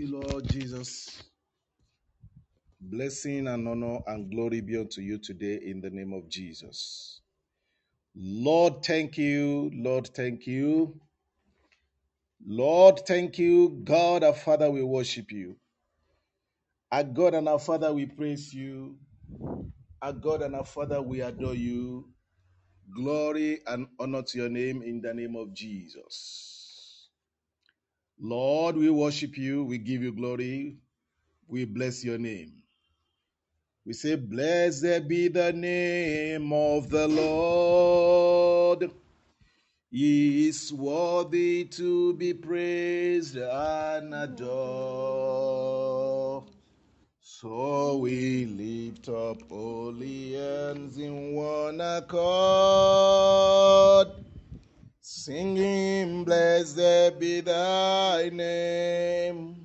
Lord Jesus. Blessing and honor and glory be unto you today in the name of Jesus. Lord, thank you. Lord, thank you. Lord, thank you. God, our Father, we worship you. Our God and our Father, we praise you. Our God and our Father, we adore you. Glory and honor to your name in the name of Jesus. Lord, we worship you. We give you glory. We bless your name. We say, Blessed be the name of the Lord. He is worthy to be praised and adored. So we lift up holy hands in one accord, singing, Blessed be thy name.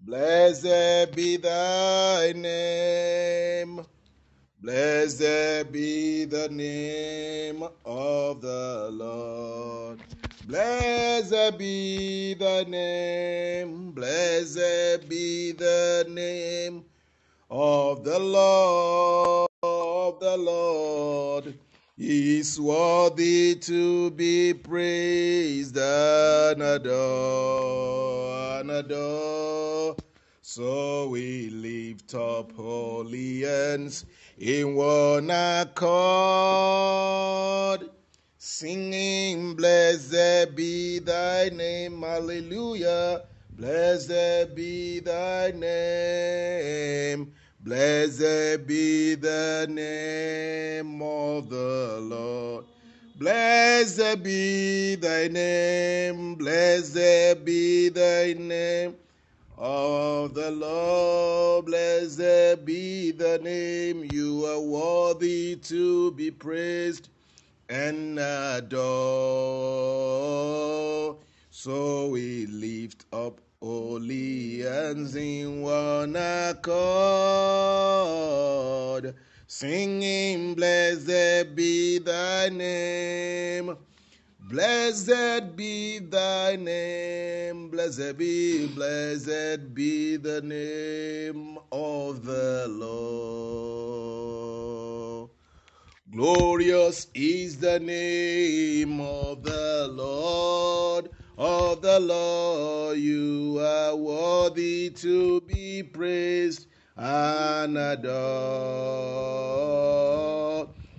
Blessed be thy name. Blessed be the name of the Lord. Blessed be the name. Blessed be the name of the Lord. Of the Lord. He is worthy to be praised and adored. And adored. So we lift up holy hands in one accord, singing, Blessed be thy name, hallelujah. Blessed be thy name, blessed be the name of the Lord. Blessed be thy name, blessed be thy name of the Lord. Blessed be the name. You are worthy to be praised and adored. So we lift up holy hands in one accord, singing, Blessed be thy name. Blessed be thy name, blessed be, blessed be the name of the Lord. Glorious is the name of the Lord, of the Lord. You are worthy to be praised and adored.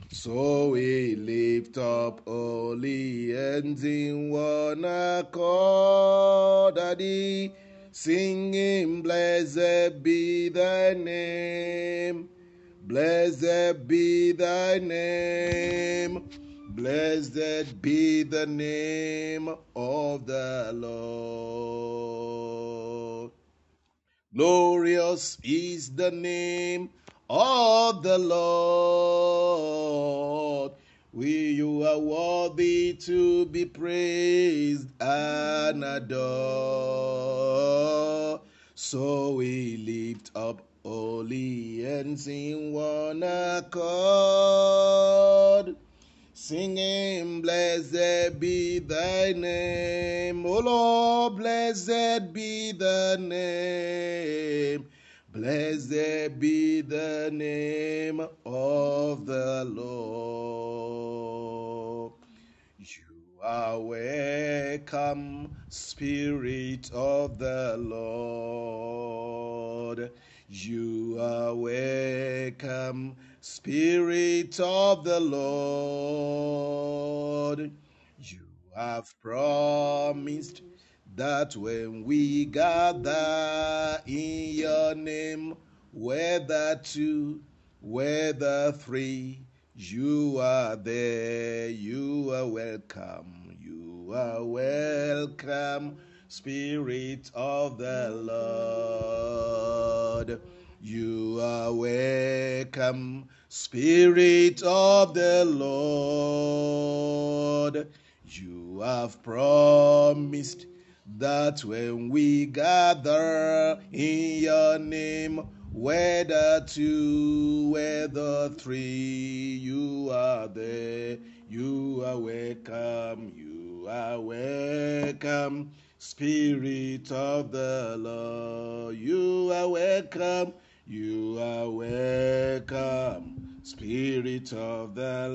So we lift up holy hands in one accord, Daddy, singing, Blessed be thy name. Blessed be thy name. Blessed be the name of the Lord. Glorious is the name of the Lord. We, you are worthy to be praised and adored. So we lift up holy hands in one accord singing, Blessed be thy name, O Lord, blessed be the name, blessed be the name of the Lord. You are welcome, Spirit of the Lord. You are welcome, Spirit of the Lord. You have promised that when we gather in your name, whether two, whether three, you are there, you are welcome, you are welcome, Spirit of the Lord. You are welcome, Spirit of the Lord. You have promised that when we gather in your name, whether two, whether three, you are there. You are welcome. You are welcome. Spirit of the Lord, you are welcome. You are welcome. Spirit of the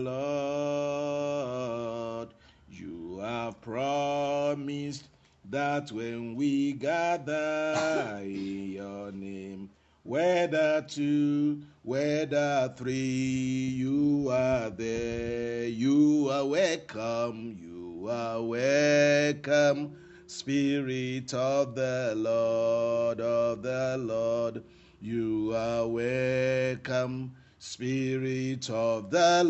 Lord, you have promised that when we gather in your name, whether two, whether three, you are there. You are welcome. You are welcome. Spirit of the Lord, of the Lord, you are welcome. Spirit of the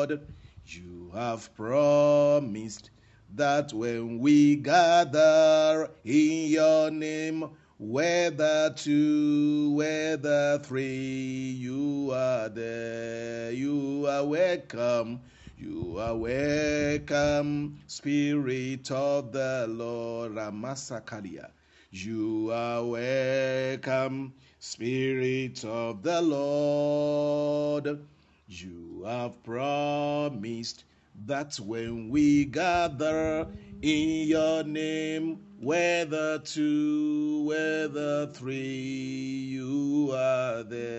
Lord, you have promised that when we gather in your name, whether two, whether three, you are there. You are welcome. You are welcome, Spirit of the Lord. Ramasakaria. You are welcome, Spirit of the Lord. You have promised that when we gather in your name, whether two, whether three, you are there.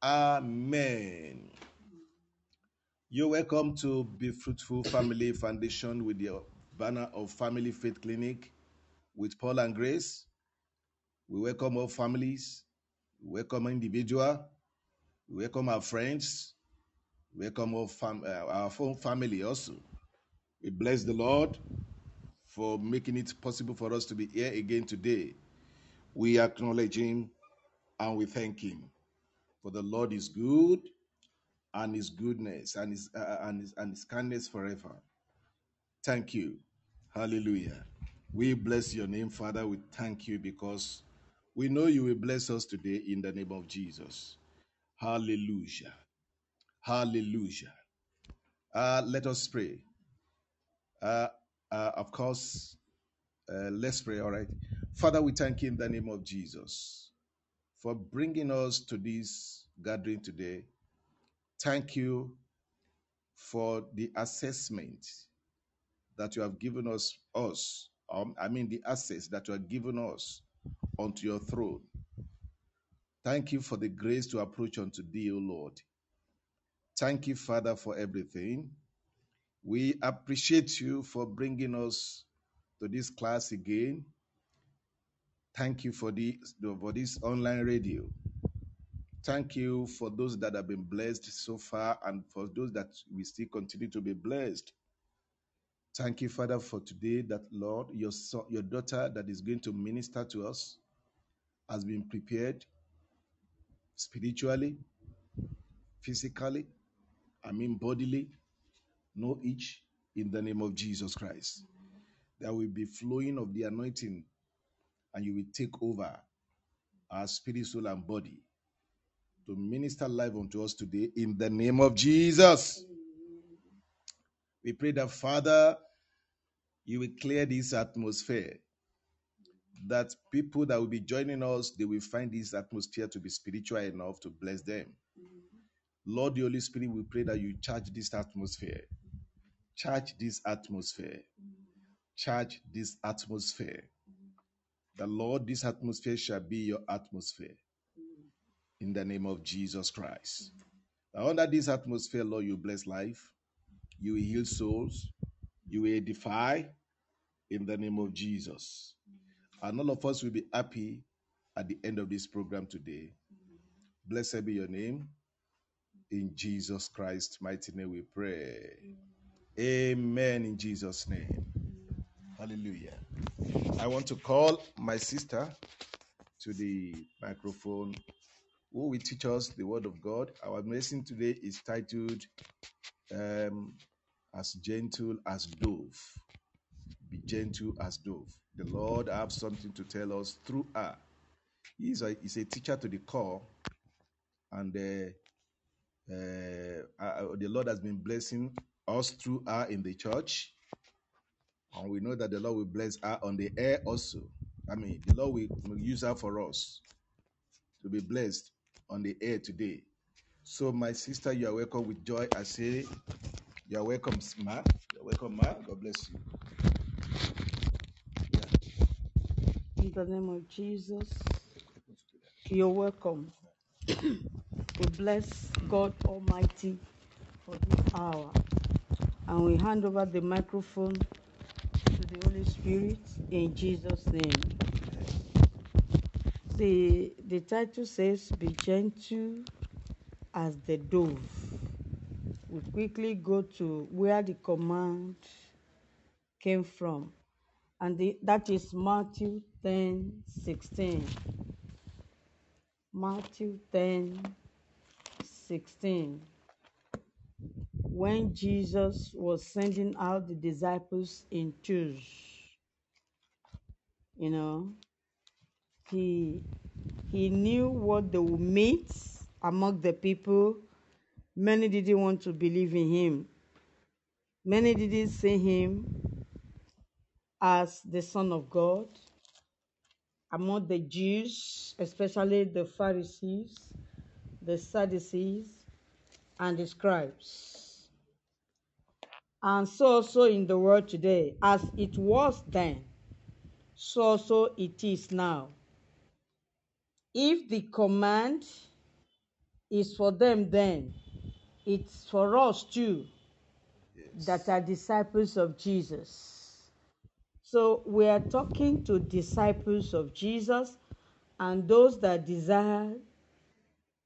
Amen. You're welcome to Be Fruitful Family Foundation with your banner of Family Faith Clinic with Paul and Grace. We welcome all families, we welcome individual, we welcome our friends, we welcome all fam- uh, our family also. We bless the Lord for making it possible for us to be here again today. We acknowledge Him and we thank Him. For the Lord is good and His goodness and His, uh, and, his, and his kindness forever. Thank you. Hallelujah. We bless your name, Father. We thank you because we know you will bless us today in the name of Jesus. Hallelujah. Hallelujah. Uh, let us pray. Uh, uh, of course, uh, let's pray, all right. Father, we thank you in the name of Jesus for bringing us to this gathering today. Thank you for the assessment that you have given us, us. Um, I mean, the access that you have given us onto your throne. Thank you for the grace to approach unto thee, O Lord. Thank you, Father, for everything. We appreciate you for bringing us to this class again. Thank you for this, for this online radio. Thank you for those that have been blessed so far and for those that we still continue to be blessed. Thank you, Father, for today that, Lord, your, son, your daughter that is going to minister to us has been prepared spiritually, physically, I mean bodily, no each in the name of Jesus Christ. There will be flowing of the anointing and you will take over our spirit, soul, and body to minister life unto us today in the name of Jesus. We pray that, Father, you will clear this atmosphere, that people that will be joining us, they will find this atmosphere to be spiritual enough to bless them. Mm-hmm. Lord, the Holy Spirit, we pray that you charge this atmosphere, charge this atmosphere, charge this atmosphere. The Lord, this atmosphere shall be your atmosphere mm-hmm. in the name of Jesus Christ. Now, under this atmosphere, Lord, you bless life, you will heal souls, you will edify in the name of Jesus. And all of us will be happy at the end of this program today. Blessed be your name. In Jesus Christ's mighty name we pray. Amen. In Jesus' name. Hallelujah. I want to call my sister to the microphone who will teach us the word of God. Our message today is titled um, As Gentle as Dove. Be gentle as dove. The Lord have something to tell us through her. He's a, he's a teacher to the core, and uh, uh, uh, the Lord has been blessing us through her in the church. And we know that the Lord will bless her on the air also. I mean, the Lord will use her for us to be blessed on the air today. So, my sister, you are welcome with joy. I say, You're welcome, ma. You're welcome, ma. God bless you. In the name of Jesus, you're welcome. we bless God Almighty for this hour. And we hand over the microphone to the Holy Spirit in Jesus' name. The, the title says, Be gentle as the dove. We quickly go to where the command came from. And the, that is Matthew 10 16. Matthew 10 16. When Jesus was sending out the disciples in twos, you know, he he knew what they would meet among the people. Many didn't want to believe in him. Many didn't see him as the Son of God. Among the Jews, especially the Pharisees, the Sadducees, and the scribes. And so also in the world today, as it was then, so also it is now. If the command is for them then, it's for us too Yes. that are disciples of Jesus. So we are talking to disciples of Jesus and those that desire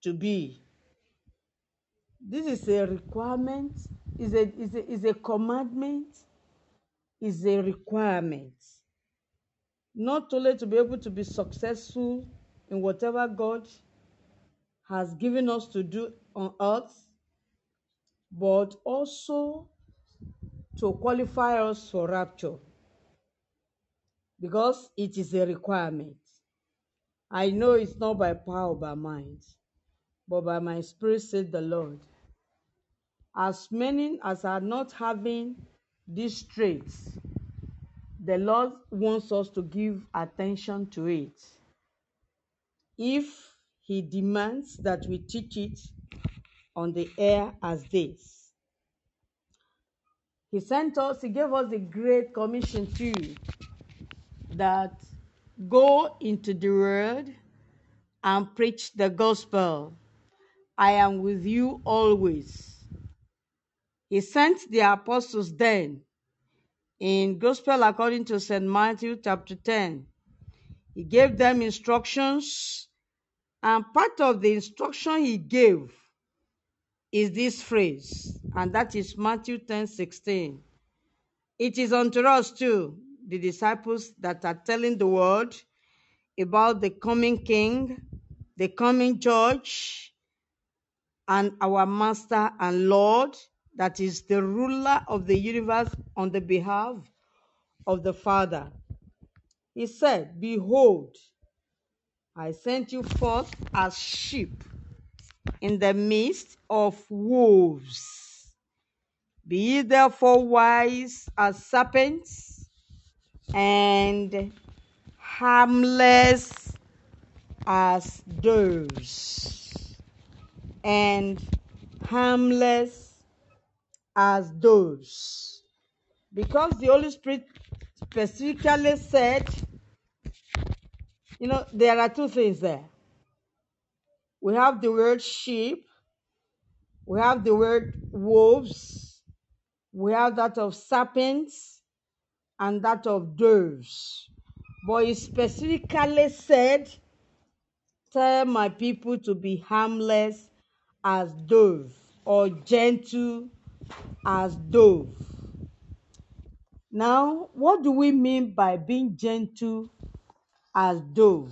to be. This is a requirement, is a, is a, is a commandment, is a requirement. Not only to be able to be successful in whatever God has given us to do on earth, but also to qualify us for rapture because it is a requirement. I know it's not by power by mind, but by my spirit, said the Lord. As many as are not having these traits, the Lord wants us to give attention to it. If He demands that we teach it on the air as this, He sent us, He gave us the great commission too that go into the world and preach the gospel. I am with you always. He sent the apostles then in Gospel according to St. Matthew chapter 10. He gave them instructions, and part of the instruction he gave is this phrase, and that is Matthew 10 16. It is unto us too, the disciples that are telling the world about the coming king, the coming judge, and our master and Lord, that is the ruler of the universe on the behalf of the Father. He said, Behold, I sent you forth as sheep in the midst of wolves. Be ye therefore wise as serpents and harmless as doves. And harmless as doves. Because the Holy Spirit specifically said, you know, there are two things there. We have the word sheep, we have the word wolves, we have that of serpents, and that of doves. But he specifically said, Tell my people to be harmless as dove or gentle as dove. Now, what do we mean by being gentle as dove?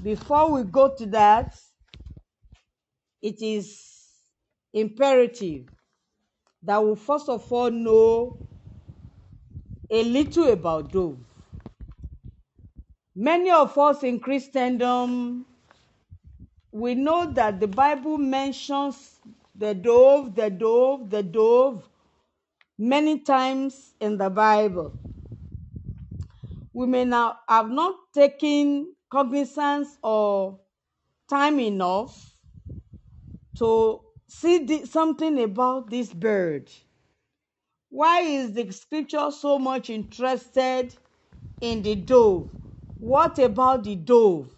Before we go to that, it is imperative that we first of all know a little about dove. Many of us in Christendom, we know that the Bible mentions the dove, the dove, the dove many times in the Bible. We may now have not taken cognizance or time enough to see the, something about this bird. Why is the scripture so much interested in the dove? What about the dove?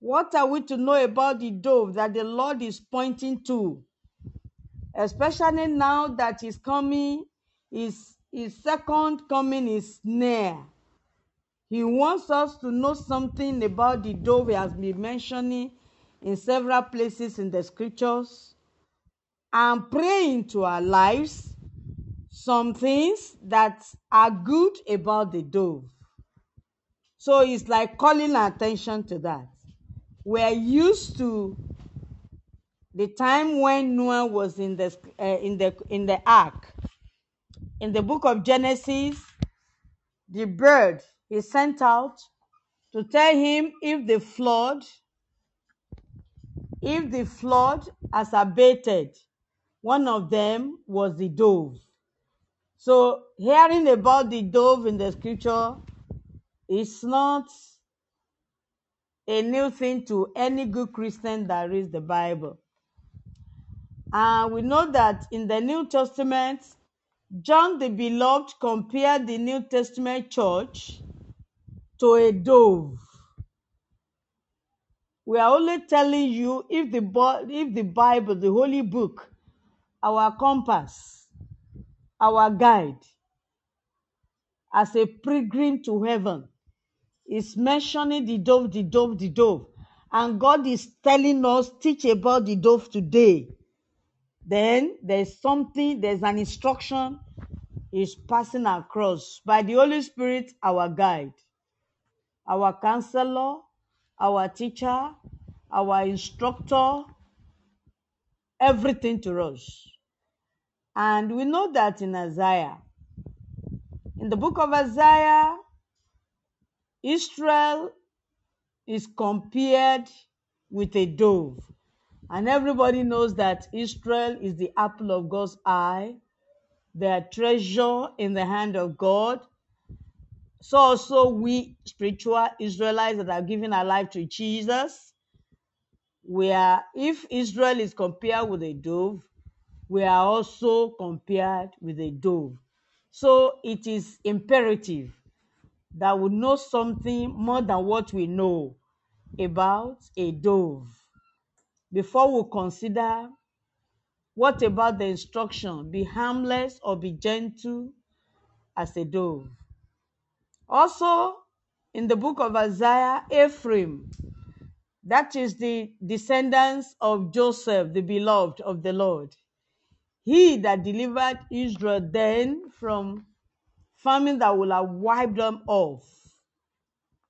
What are we to know about the dove that the Lord is pointing to? Especially now that His coming, His, his second coming is near. He wants us to know something about the dove He has been mentioning in several places in the scriptures and pray into our lives some things that are good about the dove. So it's like calling attention to that. We're used to the time when Noah was in the uh, in the in the ark. In the book of Genesis, the bird is sent out to tell him if the flood if the flood has abated. One of them was the dove. So hearing about the dove in the scripture is not a new thing to any good Christian that reads the Bible. And we know that in the New Testament, John the Beloved compared the New Testament church to a dove. We are only telling you if the if the Bible, the holy book, our compass, our guide, as a pilgrim to heaven, is mentioning the dove, the dove, the dove. And God is telling us, teach about the dove today. Then there's something, there's an instruction is passing across by the Holy Spirit, our guide, our counselor, our teacher, our instructor, everything to us. And we know that in Isaiah. In the book of Isaiah, Israel is compared with a dove. And everybody knows that Israel is the apple of God's eye, their treasure in the hand of God. So also we spiritual Israelites that are giving our life to Jesus, we are, if Israel is compared with a dove, we are also compared with a dove. So it is imperative that we know something more than what we know about a dove before we consider what about the instruction be harmless or be gentle as a dove. Also, in the book of Isaiah, Ephraim, that is the descendants of Joseph, the beloved of the Lord. He that delivered Israel then from famine that will have wiped them off.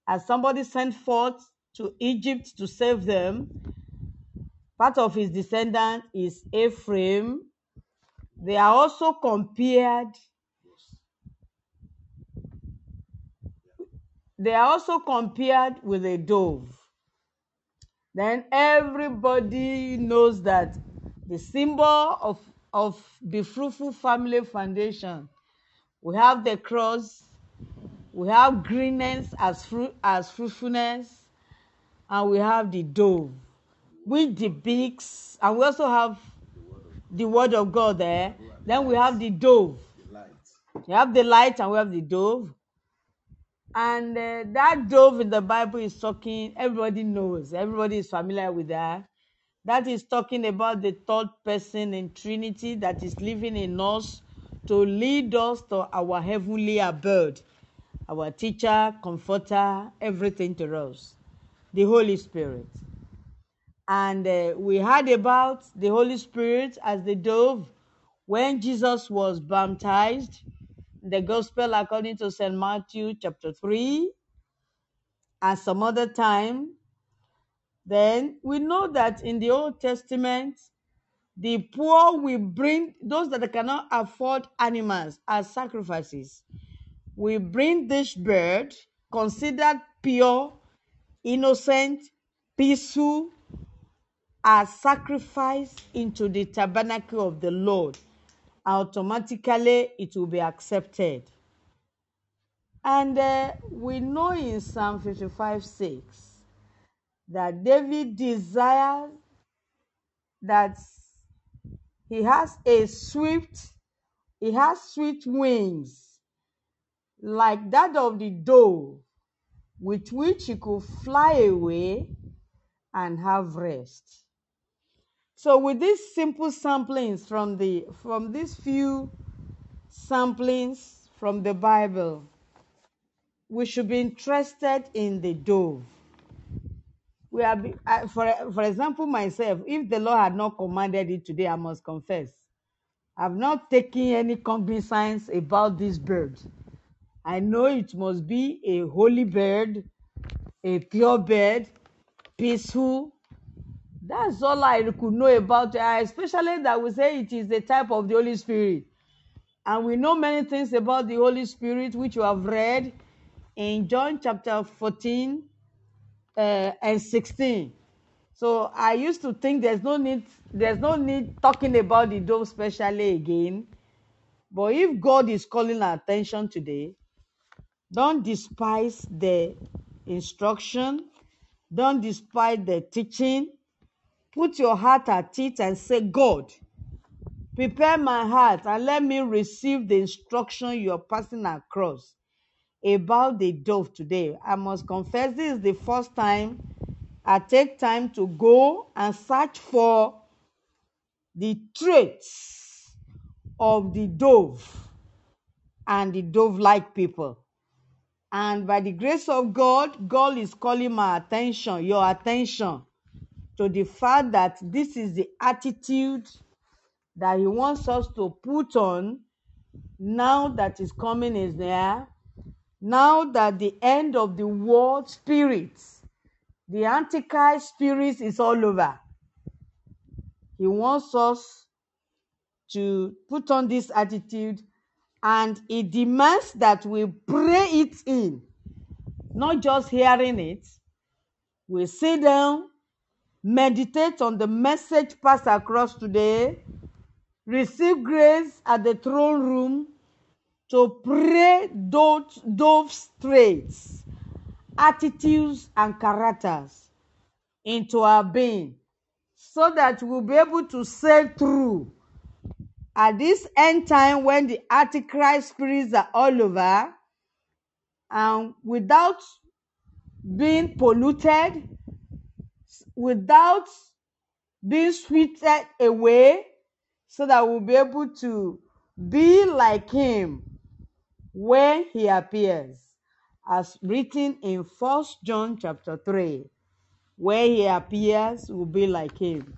As somebody sent forth to Egypt to save them, part of his descendant is Ephraim. They are also compared. They are also compared with a dove. Then everybody knows that the symbol of, of the fruitful family foundation we have the cross, we have greenness as fruit as fruitfulness, and we have the dove, with the beaks, and we also have the word of God there. Then we have the dove. We have the light and we have the dove. And uh, that dove in the Bible is talking, everybody knows, everybody is familiar with that. That is talking about the third person in Trinity that is living in us to lead us to our heavenly abode, our teacher, comforter, everything to us, the Holy Spirit. And uh, we heard about the Holy Spirit as the dove when Jesus was baptized. The Gospel according to St. Matthew chapter 3, and some other time. Then we know that in the Old Testament, the poor will bring those that cannot afford animals as sacrifices. We bring this bird, considered pure, innocent, peaceful, as sacrifice into the tabernacle of the Lord. Automatically, it will be accepted. And uh, we know in Psalm 55 6 that David desires that he has a swift he has sweet wings like that of the dove, with which he could fly away and have rest. So, with these simple samplings from the from these few samplings from the Bible, we should be interested in the dove. We are, for for example, myself, if the Lord had not commanded it today, I must confess, I've not taken any cognizance about this bird. I know it must be a holy bird, a pure bird, peaceful. That's all I could know about it, especially that we say it is the type of the Holy Spirit. And we know many things about the Holy Spirit, which you have read in John chapter 14 uh, and 16. So I used to think there's no need, there's no need talking about the dove specially again. But if God is calling our attention today, don't despise the instruction. Don't despise the teaching. Put your heart at it and say, God, prepare my heart and let me receive the instruction you are passing across about the dove today. I must confess, this is the first time I take time to go and search for the traits of the dove and the dove like people. And by the grace of God, God is calling my attention, your attention, to the fact that this is the attitude that He wants us to put on now that His coming is near, now that the end of the world spirits, the Antichrist spirits is all over. He wants us to put on this attitude and He demands that we pray it in, not just hearing it. We sit down, meditate on the message passed across today, receive grace at the throne room to pray those, those traits, attitudes, and characters into our being so that we'll be able to sail through. At this end time when the antichrist spirits are all over and without being polluted without being sweeted away so that we'll be able to be like him when he appears as written in first john chapter 3 where he appears will be like him.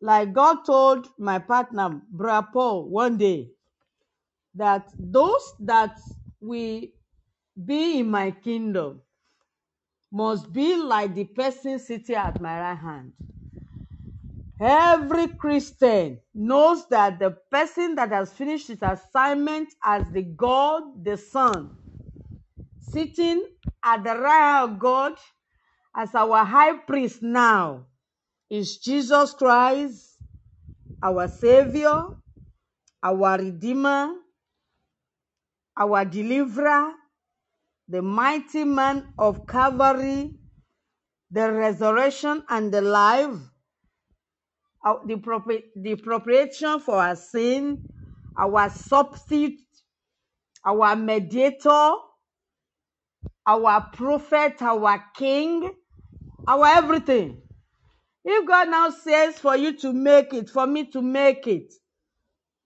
Like god told my partner brother paul one day that those that will be in my kingdom must be like the person sitting at my right hand. Every Christian knows that the person that has finished his assignment as the God, the Son, sitting at the right hand of God as our high priest now is Jesus Christ, our Savior, our Redeemer, our Deliverer, the mighty man of Calvary, the resurrection and the life, uh, the, the propitiation for our sin, our substitute, our mediator, our prophet, our king, our everything. If God now says for you to make it, for me to make it,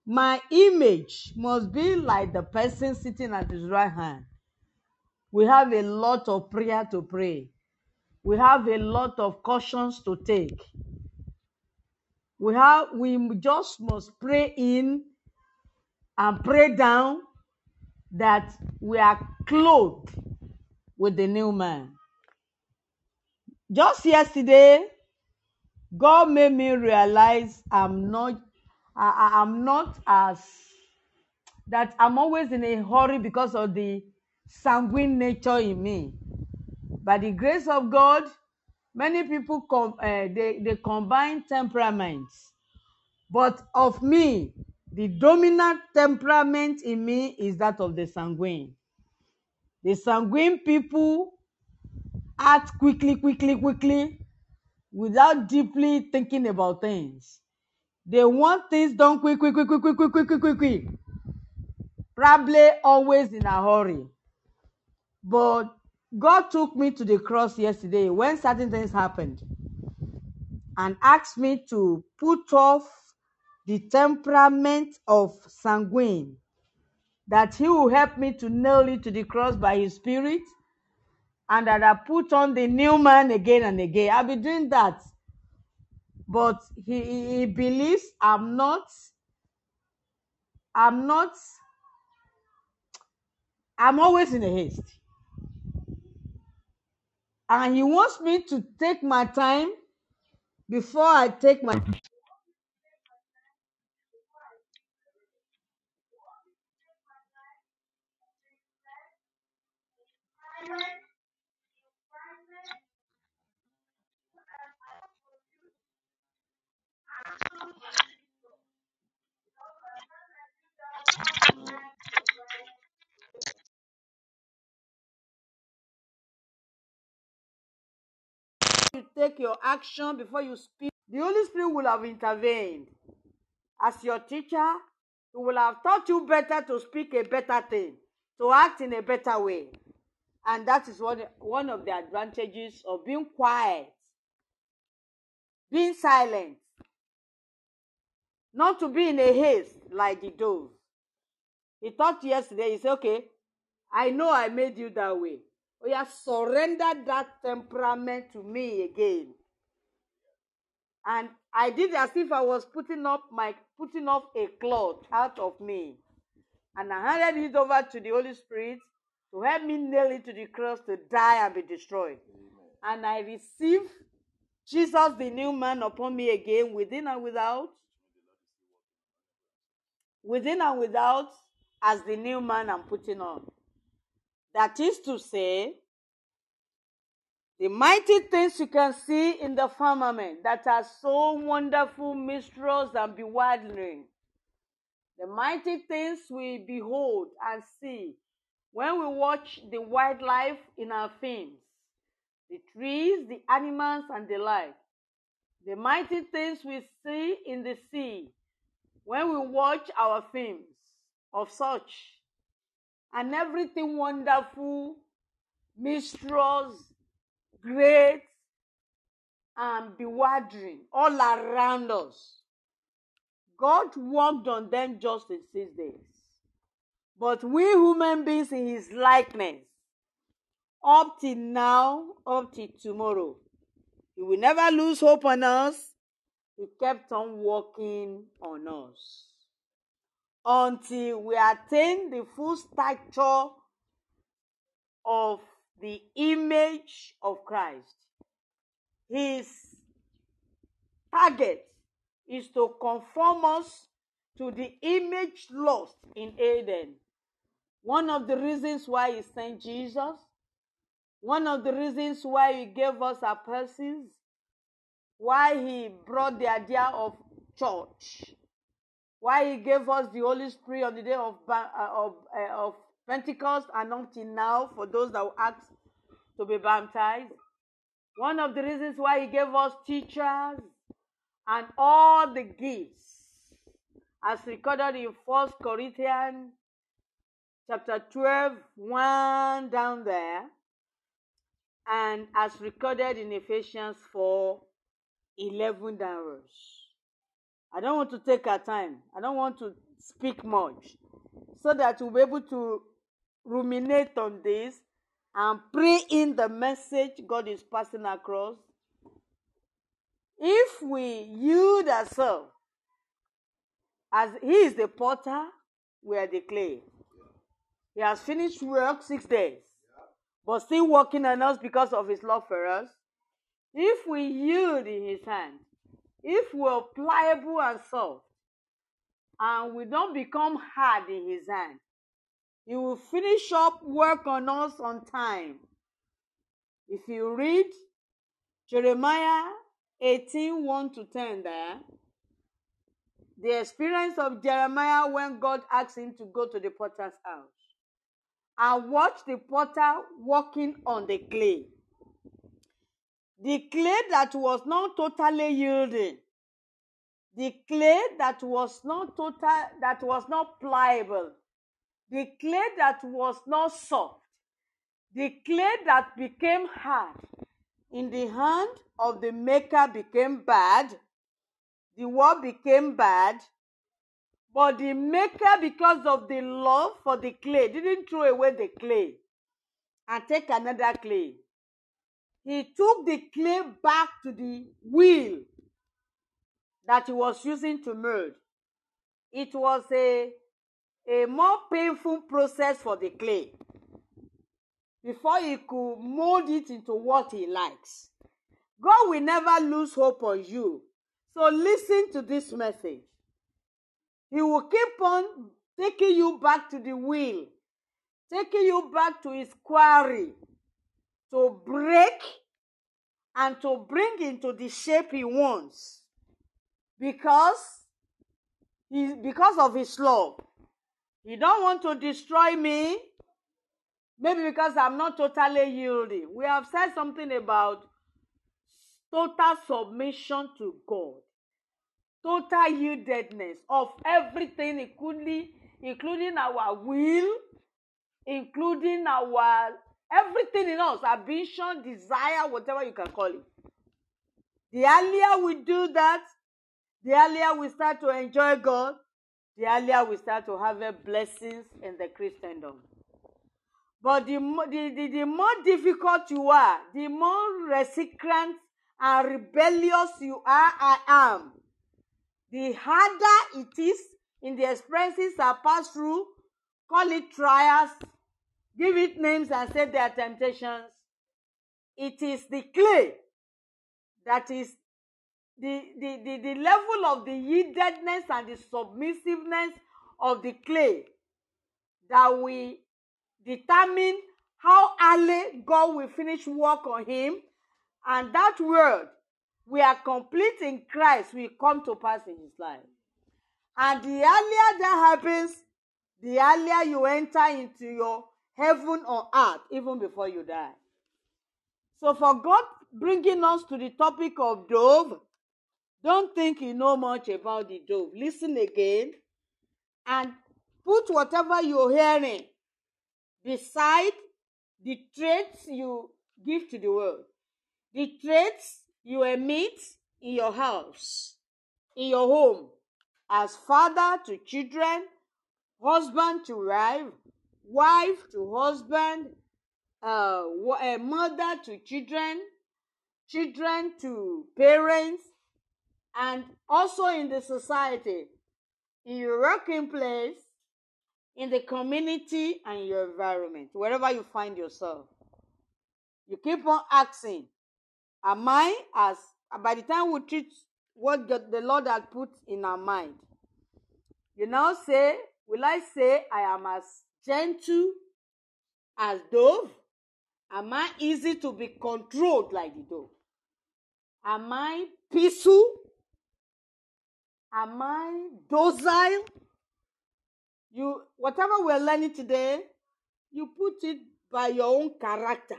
my image must be like the person sitting at his right hand. We have a lot of prayer to pray. We have a lot of cautions to take. We have we just must pray in and pray down that we are clothed with the new man. Just yesterday, God made me realize I'm not I, I'm not as that I'm always in a hurry because of the sanguine nature in me. By the grace of God, many people com- uh, they, they combine temperaments. But of me, the dominant temperament in me is that of the sanguine. The sanguine people act quickly, quickly, quickly, without deeply thinking about things. They want things done quick, quick, quick, quick, quick, quick, quick, quick, quick. Probably always in a hurry. But God took me to the cross yesterday when certain things happened and asked me to put off the temperament of sanguine, that He will help me to nail it to the cross by His Spirit, and that I put on the new man again and again. I'll be doing that. But he, he believes I'm not, I'm not, I'm always in a haste. And he wants me to take my time before I take my take your action before you speak. The Holy Spirit will have intervened. As your teacher, He will have taught you better to speak a better thing, to act in a better way. And that is one, one of the advantages of being quiet, being silent, not to be in a haste like the dove. He talked yesterday, he said, Okay, I know I made you that way. Oh, yeah, surrender that temperament to me again. And I did as if I was putting up my putting off a cloth out of me. And I handed it over to the Holy Spirit to help me nail it to the cross to die and be destroyed. And I received Jesus, the new man, upon me again, within and without. Within and without, as the new man I'm putting on. That is to say, the mighty things you can see in the firmament that are so wonderful, mysterious, and bewildering. The mighty things we behold and see when we watch the wildlife in our films, the trees, the animals, and the like. The mighty things we see in the sea when we watch our films of such and everything wonderful, mysterious, great, and bewildering all around us. God worked on them just in six days. But we human beings in his likeness, up till now, up till tomorrow, he will never lose hope on us. He kept on working on us until we attain the full stature of the image of Christ. His target is to conform us to the image lost in Eden. One of the reasons why he sent Jesus, one of the reasons why he gave us apostles, why he brought the idea of church, why he gave us the Holy Spirit on the day of, uh, of, uh, of Pentecost and until now for those that ask to be baptized. One of the reasons why he gave us teachers and all the gifts, as recorded in First Corinthians chapter 12, 1 down there, and as recorded in Ephesians 4, 11 downwards. I don't want to take our time. I don't want to speak much so that we'll be able to ruminate on this and pray in the message God is passing across. If we yield ourselves, as He is the potter, we are the clay. He has finished work six days, but still working on us because of His love for us. If we yield in His hand, if we're pliable and soft, and we don't become hard in His hand, He will finish up work on us on time. If you read Jeremiah 18 1 to 10 there, the experience of Jeremiah when God asked him to go to the potter's house and watch the potter working on the clay. The clay that was not totally yielding, the clay that was not total, that was not pliable, the clay that was not soft, the clay that became hard. In the hand of the maker became bad, the work became bad, but the maker, because of the love for the clay, didn't throw away the clay and take another clay. He took the clay back to the wheel that he was using to mold. It was a, a more painful process for the clay before he could mold it into what he likes. God will never lose hope on you. So listen to this message. He will keep on taking you back to the wheel, taking you back to his quarry to break and to bring into the shape he wants because he, because of his love. He don't want to destroy me. Maybe because I'm not totally yielding. We have said something about total submission to God, total yieldedness of everything, including, including our will, including our everything in us, ambition, desire, whatever you can call it. The earlier we do that, the earlier we start to enjoy God, the earlier we start to have blessings in the Christendom. But the, the, the, the more difficult you are, the more recalcitrant and rebellious you are, I am, the harder it is in the experiences I pass through, call it trials, give it names and say they are temptations. It is the clay that is the, the, the, the level of the yieldedness and the submissiveness of the clay that we determine how early God will finish work on him, and that word we are complete in Christ will come to pass in his life. And the earlier that happens, the earlier you enter into your heaven on earth, even before you die. So, for God bringing us to the topic of dove, don't think you know much about the dove. Listen again and put whatever you're hearing beside the traits you give to the world, the traits you emit in your house, in your home, as father to children, husband to wife, wife to husband, uh, a mother to children, children to parents, and also in the society, in your working place, in the community, and your environment, wherever you find yourself. You keep on asking, Am I as by the time we treat what the Lord has put in our mind? You now say, Will I say I am as gentle as dove? Am I easy to be controlled like the dove? Am I peaceful? Am I docile? You whatever we're learning today, you put it by your own character.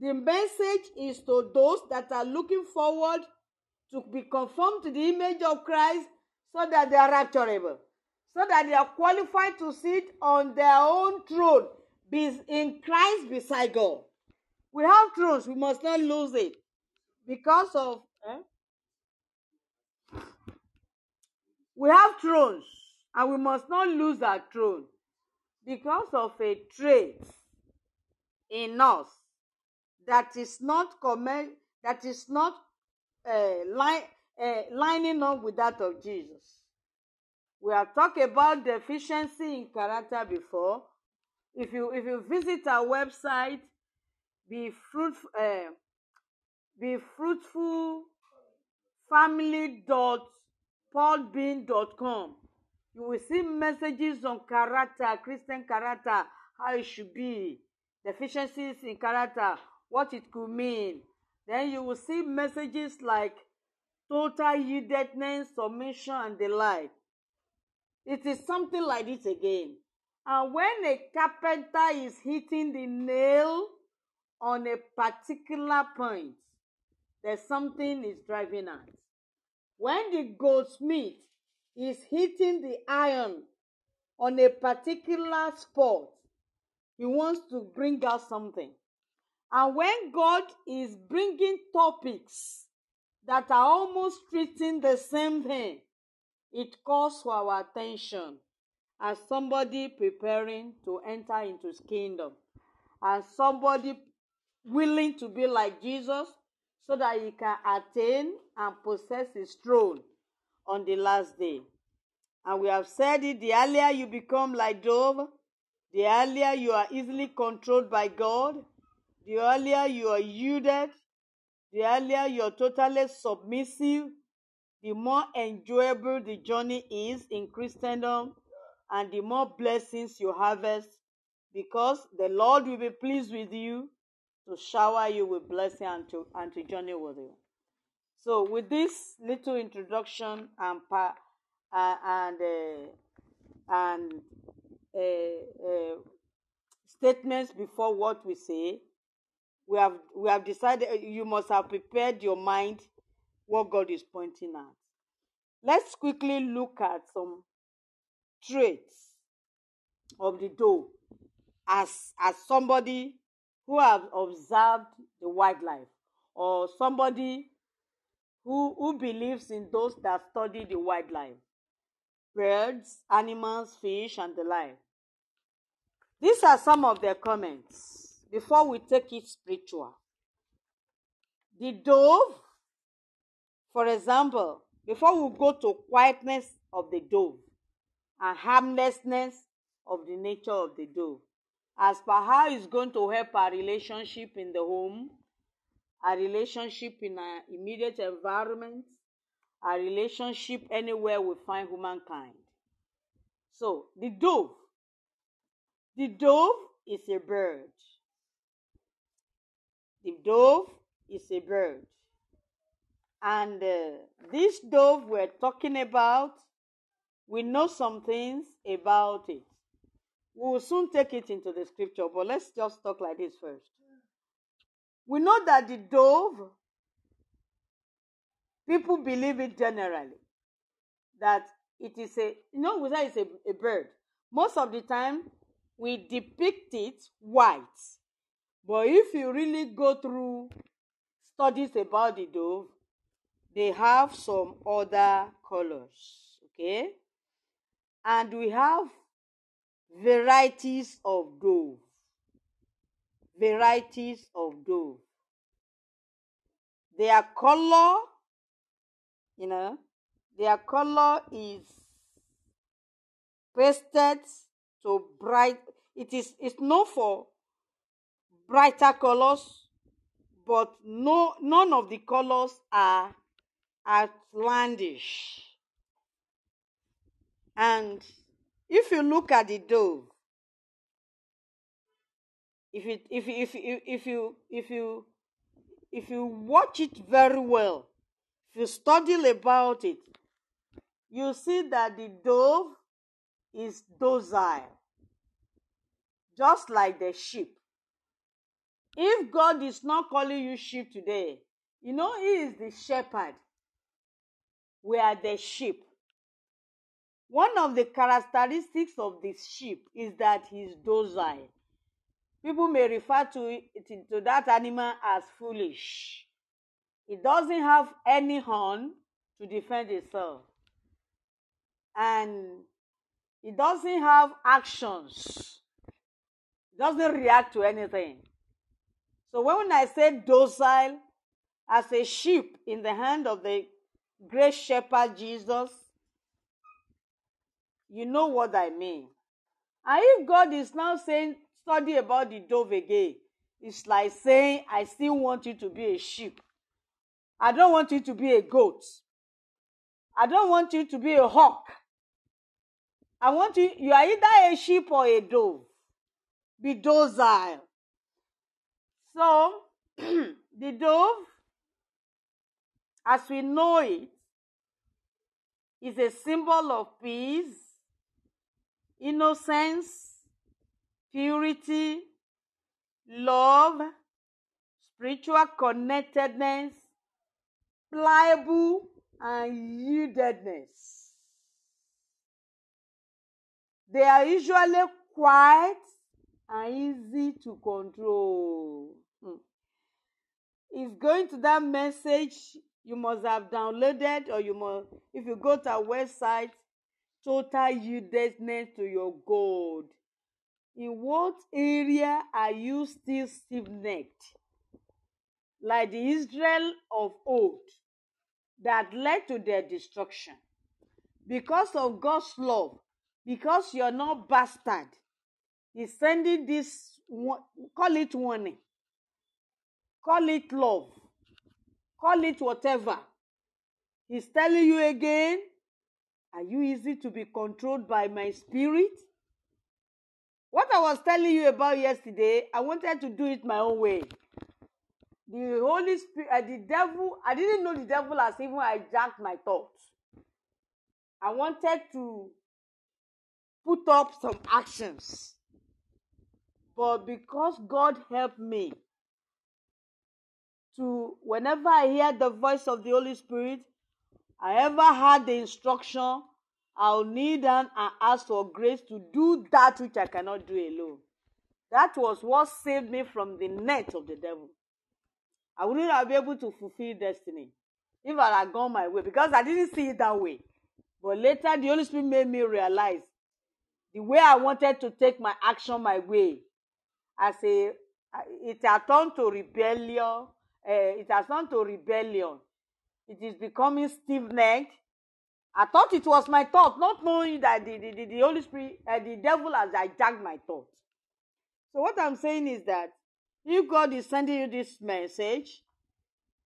The message is to those that are looking forward to be conformed to the image of Christ so that they are rapturable, so that they are qualified to sit on their own throne in Christ beside God. We have thrones, we must not lose it because of. Eh? We have thrones, and we must not lose our throne because of a trait in us that is not comment that is not uh, line, uh, lining up with that of Jesus. We have talked about deficiency in character before. If you if you visit our website, be fruitful, uh, be fruitful family dot paulbean.com. You will see messages on character, Christian character, how it should be, deficiencies in character, what it could mean. Then you will see messages like total yieldedness, submission, and the like. It is something like this again. And when a carpenter is hitting the nail on a particular point, there's something is driving at. when the goldsmith is hitting the iron on a particular spot, he wants to bring out something. And when God is bringing topics that are almost treating the same thing, it calls for our attention as somebody preparing to enter into his kingdom, as somebody willing to be like Jesus so that he can attain and possess his throne on the last day. And we have said it the earlier you become like Job, the earlier you are easily controlled by God, the earlier you are yielded, the earlier you're totally submissive, the more enjoyable the journey is in Christendom, and the more blessings you harvest, because the Lord will be pleased with you to shower you with blessing and to, and to journey with you. So, with this little introduction and pa- uh, and uh, and uh, uh, statements before what we say, we have we have decided you must have prepared your mind what God is pointing at. Let's quickly look at some traits of the dove as as somebody who have observed the wildlife or somebody who, who believes in those that study the wildlife birds, animals, fish, and the like. These are some of their comments before we take it spiritual. The dove, for example, before we go to quietness of the dove and harmlessness of the nature of the dove, as per how it's going to help our relationship in the home, our relationship in our immediate environment, our relationship anywhere we find humankind. So, the dove. The dove is a bird. The dove is a bird. And uh, this dove we're talking about, we know some things about it. We will soon take it into the scripture, but let's just talk like this first. We know that the dove, people believe it generally, that it is a, you know, we say it's a, a bird. Most of the time, we depict it white. But if you really go through studies about the dove, they have some other colors. Okay? And we have varieties of dove. Varieties of dove. Their color, you know, their color is pasted to bright. It is it's known for brighter colors, but no none of the colors are outlandish. And if you look at the dove, if it if if if, if you if you if you watch it very well, if you study about it, you see that the dove is docile, just like the sheep. If God is not calling you sheep today, you know He is the shepherd. We are the sheep. One of the characteristics of this sheep is that he's docile. People may refer to, it, to that animal as foolish. It doesn't have any horn to defend itself. And it doesn't have actions. It doesn't react to anything. So when I say docile, as a sheep in the hand of the great shepherd Jesus, you know what I mean. And if God is now saying, study about the dove again, it's like saying, I still want you to be a sheep. I don't want you to be a goat. I don't want you to be a hawk. I want you, you are either a sheep or a dove. Be docile. So, the dove, as we know it, is a symbol of peace, innocence, purity, love, spiritual connectedness, pliable and yieldedness. They are usually quiet and easy to control. Hmm. It's going to that message you must have downloaded, or you must, if you go to our website, total yieldedness to your God. In what area are you still stiff necked? Like the Israel of old that led to their destruction. Because of God's love, because you're not bastard, He's sending this, call it warning, call it love, call it whatever. He's telling you again, are you easy to be controlled by my spirit? What I was telling you about yesterday, I wanted to do it my own way. The Holy Spirit, uh, the devil, I didn't know the devil has even hijacked my thoughts. I wanted to put up some actions. But because God helped me to, whenever I hear the voice of the Holy Spirit, I ever had the instruction, I'll down and ask for grace to do that which I cannot do alone. That was what saved me from the net of the devil. I wouldn't have been able to fulfill destiny if I had gone my way because I didn't see it that way. But later, the Holy Spirit made me realize the way I wanted to take my action my way. I a, it has turned to rebellion. Uh, it has turned to rebellion. It is becoming stiff-necked. I thought it was my thought, not knowing that the, the, the Holy Spirit, uh, the devil has hijacked my thought. So what I'm saying is that if God is sending you this message,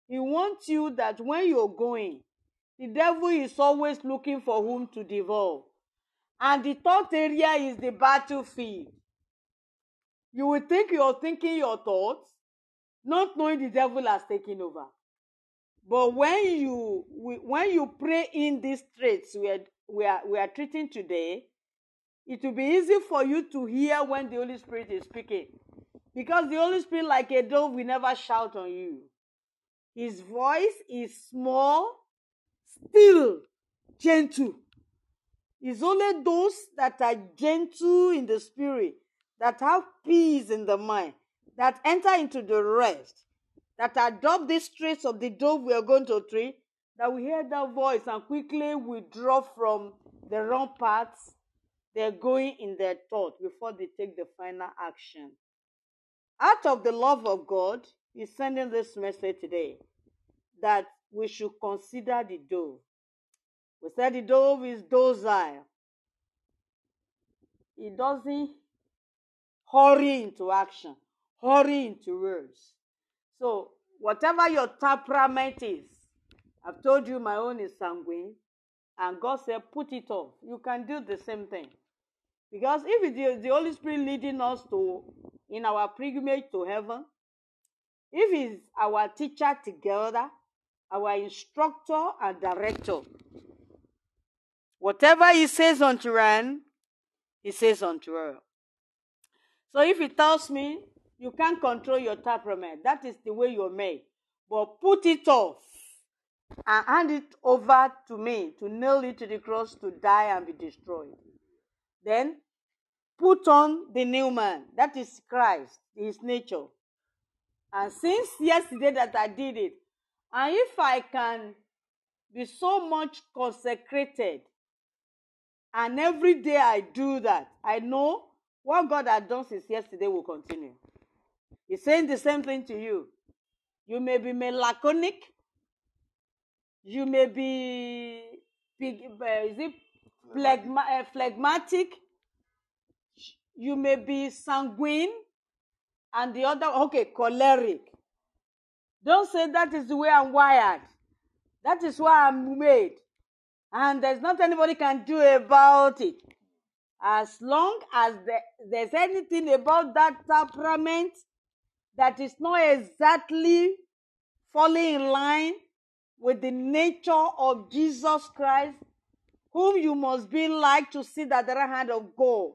He wants you that when you're going, the devil is always looking for whom to devour. And the third area is the battlefield. You will think you're thinking your thoughts, not knowing the devil has taken over. But when you when you pray in these traits we are, we are, we are treating today, it will be easy for you to hear when the Holy Spirit is speaking. Because the Holy Spirit, like a dove, will never shout on you. His voice is small, still, gentle. It's only those that are gentle in the spirit, that have peace in the mind, that enter into the rest, that adopt these traits of the dove we are going to treat, that we hear that voice and quickly withdraw from the wrong paths they're going in their thought before they take the final action. Out of the love of God, He's sending this message today that we should consider the dove. We said the dove is docile. It doesn't hurry into action, hurry into words. So, whatever your temperament is, I've told you my own is sanguine, and God said, put it off. You can do the same thing. Because if it's the Holy Spirit leading us to in our pilgrimage to heaven, if He's our teacher together, our instructor and director, whatever He says unto one, He says unto her. So if He tells me you can't control your temperament, that is the way you're made, but put it off and hand it over to me to nail it to the cross to die and be destroyed. Then put on the new man. That is Christ, his nature. And since yesterday that I did it, and if I can be so much consecrated, and every day I do that, I know what God has done since yesterday will continue. He's saying the same thing to you. You may be melancholic. You may be, uh, is it phlegma, uh, phlegmatic. You may be sanguine. And the other okay choleric. Don't say that is the way i'm wired. That is why i'm made. And there's not anybody can do about it. As long as there, there's anything about that temperament that is not exactly falling in line with the nature of jesus christ whom you must be like to sit at the right hand of god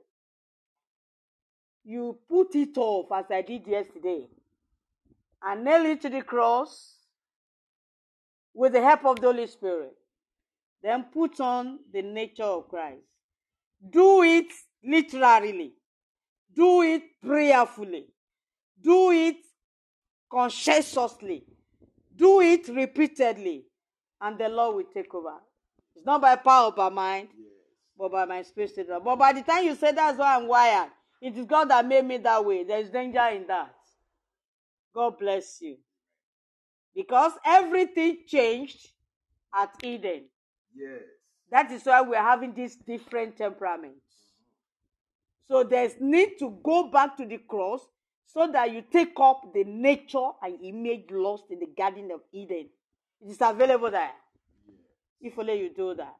you put it off as I did yesterday and nail it to the cross with the help of the Holy Spirit. then put on the nature of Christ. Do it literally, do it prayerfully, do it conscientiously, do it repeatedly, and the Lord will take over. It's not by power, by mind, Yes. but by my spirit. But by the time you say that's why I'm wired, it is God that made me that way. There's danger in that. God bless you. Because everything changed at Eden. Yes. That is why we're having these different temperaments. Mm-hmm. So there's need to go back to the cross so that you take up the nature and image lost in the Garden of Eden. It is available there. If only you do that.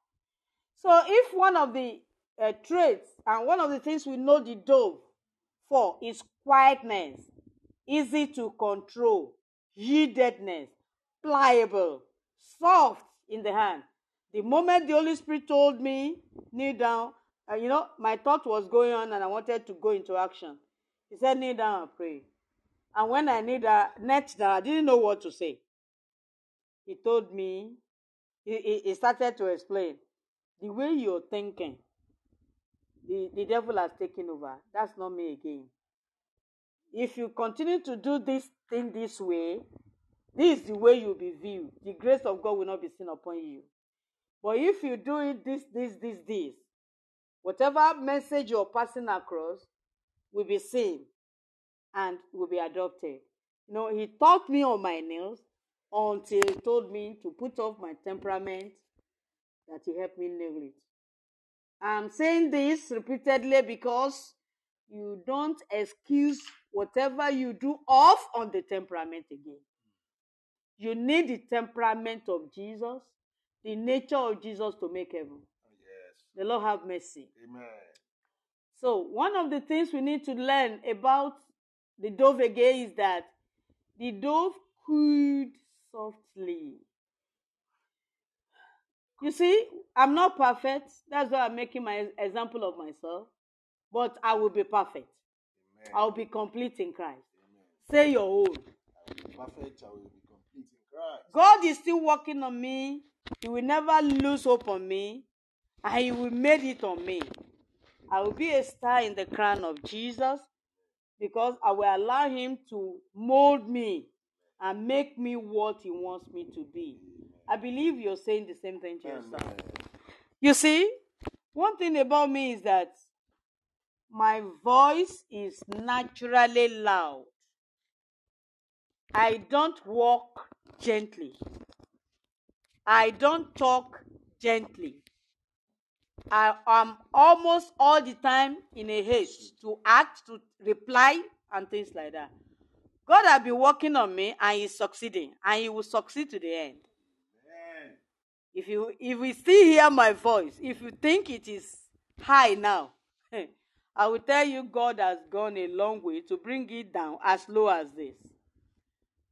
So if one of the uh, traits and one of the things we know the dove for is quietness, easy to control, yieldedness, pliable, soft in the hand. The moment the Holy Spirit told me, kneel down, uh, you know, my thought was going on and I wanted to go into action. He said, kneel down and pray. And when I knelt down, knelt down, I didn't know what to say. He told me, he, he, he started to explain the way you're thinking, the, the devil has taken over. That's not me again. If you continue to do this thing this way, this is the way you'll be viewed. The grace of God will not be seen upon you. But if you do it this, this, this, this, whatever message you're passing across will be seen and will be adopted. You know, he taught me on my nails until he told me to put off my temperament that he helped me nail it. I'm saying this repeatedly because you don't excuse whatever you do off on the temperament again. You need the temperament of Jesus, the nature of Jesus to make heaven. Oh, yes. The Lord have mercy. Amen. So, one of the things we need to learn about the dove again is that the dove cooed softly. You see, I'm not perfect. That's why I'm making my example of myself. But I will be perfect. Amen. I'll be complete in Christ. Amen. Say your own. I will be perfect. I will be complete in Christ. God is still working on me. He will never lose hope on me. And He will make it on me. I will be a star in the crown of Jesus because I will allow Him to mold me and make me what He wants me to be. I believe you're saying the same thing to yourself. You see, one thing about me is that my voice is naturally loud. I don't walk gently. I don't talk gently. I am almost all the time in a haste to act, to reply, and things like that. God has been working on me and He's succeeding, and He will succeed to the end. Amen. If you if you still hear my voice, if you think it is high now, I will tell you God has gone a long way to bring it down as low as this.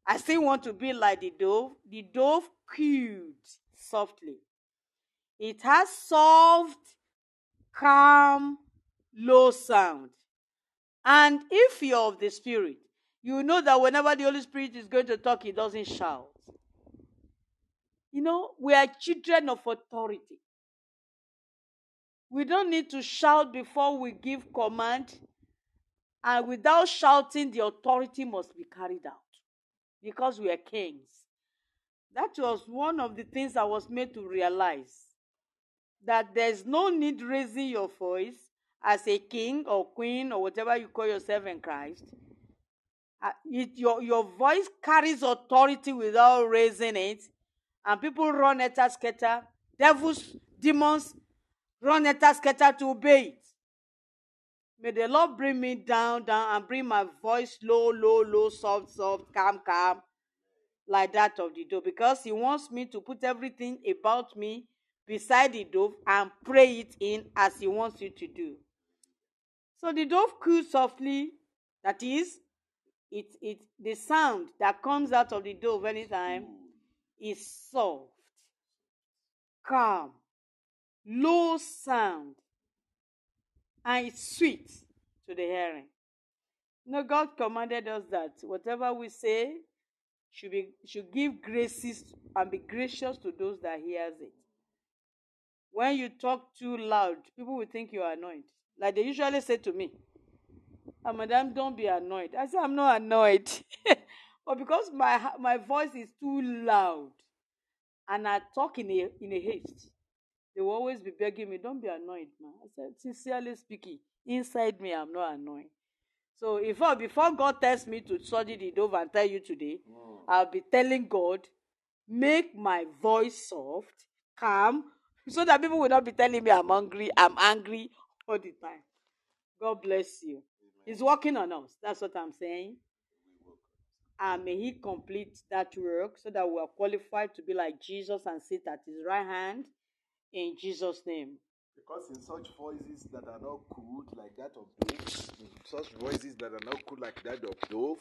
I still want to be like the dove. The dove cooed softly. It has soft, calm, low sound. And if you're of the Spirit, you know that whenever the Holy Spirit is going to talk, He doesn't shout. You know, we are children of authority. We don't need to shout before we give command. And without shouting, the authority must be carried out because we are kings. That was one of the things I was made to realize that there's no need raising your voice as a king or queen or whatever you call yourself in Christ. Uh, it, your, your voice carries authority without raising it, and people run at a scatter. Devils, demons run at a scatter to obey it. May the Lord bring me down, down, and bring my voice low, low, low, soft, soft, calm, calm, like that of the dove, because He wants me to put everything about me beside the dove and pray it in as He wants you to do. So the dove cooed softly, that is, it, it, the sound that comes out of the dove anytime is soft, calm, low sound, and it's sweet to the hearing. Know, God commanded us that whatever we say should be should give graces and be gracious to those that hears it. When you talk too loud, people will think you are annoyed. Like they usually say to me, oh, Madam, don't be annoyed. I say, I'm not annoyed. but because my, my voice is too loud and I talk in a, in a haste, they will always be begging me, don't be annoyed, man. I said, sincerely speaking, inside me, I'm not annoyed. So if I, before God tells me to study the dove and tell you today, mm. I'll be telling God, make my voice soft, calm, so that people will not be telling me I'm hungry, I'm angry all the time. God bless you. He's working on us. That's what I'm saying. And ah, may He complete that work so that we are qualified to be like Jesus and sit at His right hand in Jesus' name. Because in such voices that are not good, like that of dove, such voices that are not good, like that of dove,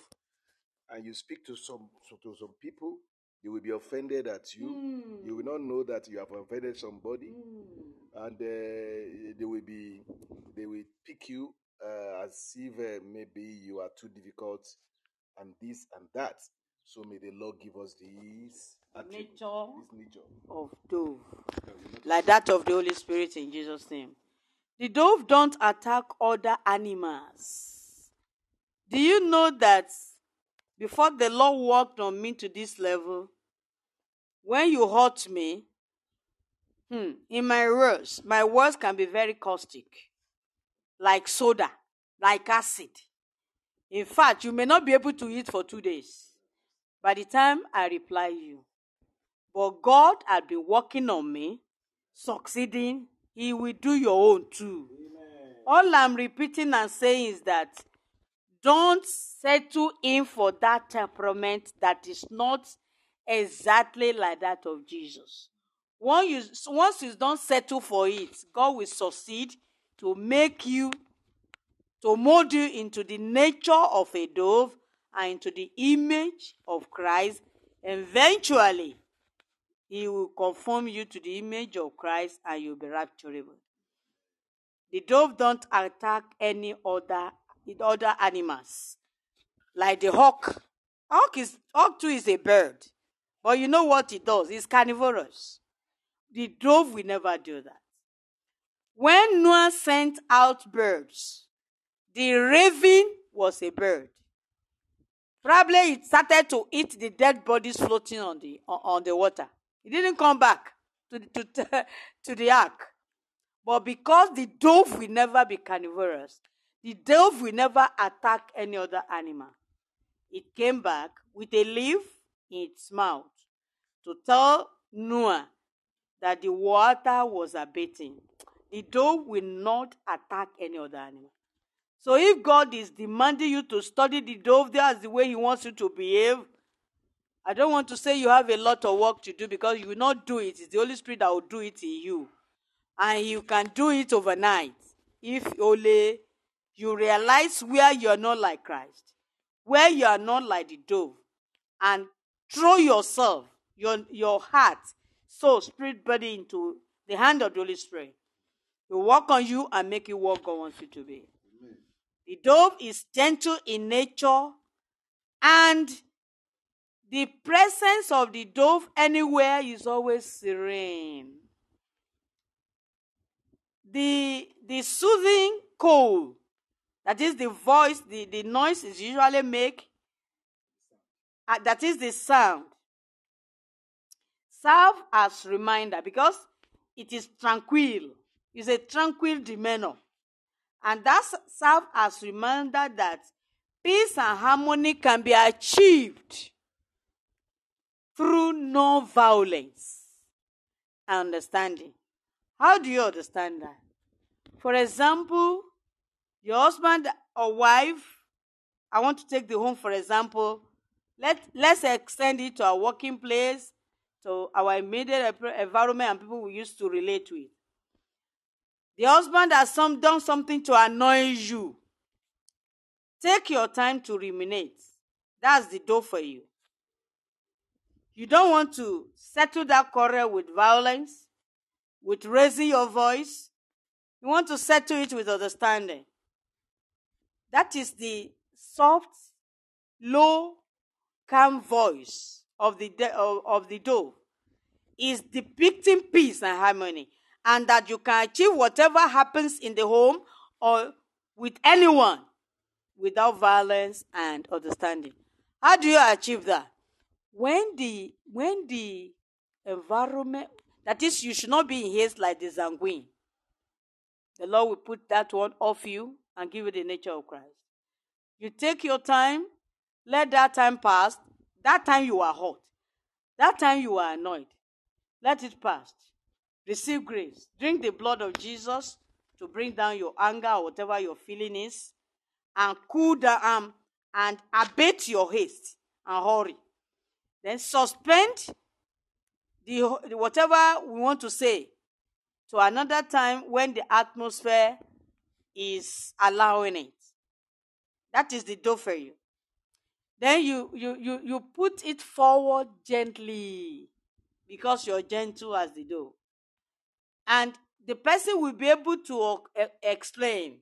and you speak to some to some people, they will be offended at you. Mm. You will not know that you have offended somebody, mm. and uh, they will be they will pick you uh, as if uh, maybe you are too difficult, and this and that. So may the Lord give us this nature, this nature of dove, like that of the Holy Spirit in Jesus' name. The dove don't attack other animals. Do you know that before the Lord worked on me to this level, when you hurt me, hmm, in my words, my words can be very caustic, like soda, like acid. In fact, you may not be able to eat for two days by the time I reply you. But God had been working on me, succeeding. He will do your own too. Amen. All I'm repeating and saying is that don't settle in for that temperament that is not exactly like that of Jesus. Once you, once you don't settle for it, God will succeed to make you, to mold you into the nature of a dove and into the image of Christ. Eventually, He will conform you to the image of Christ and you'll be rapturable. The dove don't attack any other other animals, like the hawk. Hawk is hawk too is a bird, but you know what it does? It's carnivorous. The dove will never do that. When Noah sent out birds, the raven was a bird. Probably it started to eat the dead bodies floating on the on the water. It didn't come back to, to, to the ark. But because the dove will never be carnivorous, the dove will never attack any other animal. It came back with a leaf in its mouth to tell Noah that the water was abating. The dove will not attack any other animal. So if God is demanding you to study the dove, that's the way He wants you to behave. I don't want to say you have a lot of work to do because you will not do it. It's the Holy Spirit that will do it in you. And you can do it overnight if only you realize where you are not like Christ, where you are not like the dove, and throw yourself, your, your heart, soul, spirit, body into the hand of the Holy Spirit. He will work on you and make you what God wants you to be. Amen. The dove is gentle in nature and the presence of the dove anywhere is always serene. The, the soothing call, that is the voice, the, the noise is usually make, uh, that is the sound, serve as reminder because it is tranquil. It's a tranquil demeanor. And that serve as reminder that peace and harmony can be achieved through no violence understanding. How do you understand that? For example, your husband or wife, I want to take the home for example. Let, let's extend it to our working place, to our immediate environment and people we used to relate with. The husband has some, done something to annoy you. Take your time to ruminate. That's the door for you. You don't want to settle that quarrel with violence, with raising your voice. You want to settle it with understanding. That is the soft, low, calm voice of the, of, of the dove. Is depicting peace and harmony. and that you can achieve whatever happens in the home or with anyone without violence and understanding. How do you achieve that? When the when the environment that is you should not be in haste like the sanguine. The Lord will put that one off you and give you the nature of Christ. You take your time, let that time pass. That time you are hot. That time you are annoyed. Let it pass. Receive grace. Drink the blood of Jesus to bring down your anger or whatever your feeling is and cool down um, and abate your haste and hurry. Then suspend the, whatever we want to say to another time when the atmosphere is allowing it. That is the door for you. Then you, you, you, you put it forward gently because you're gentle as the door. And the person will be able to uh, explain.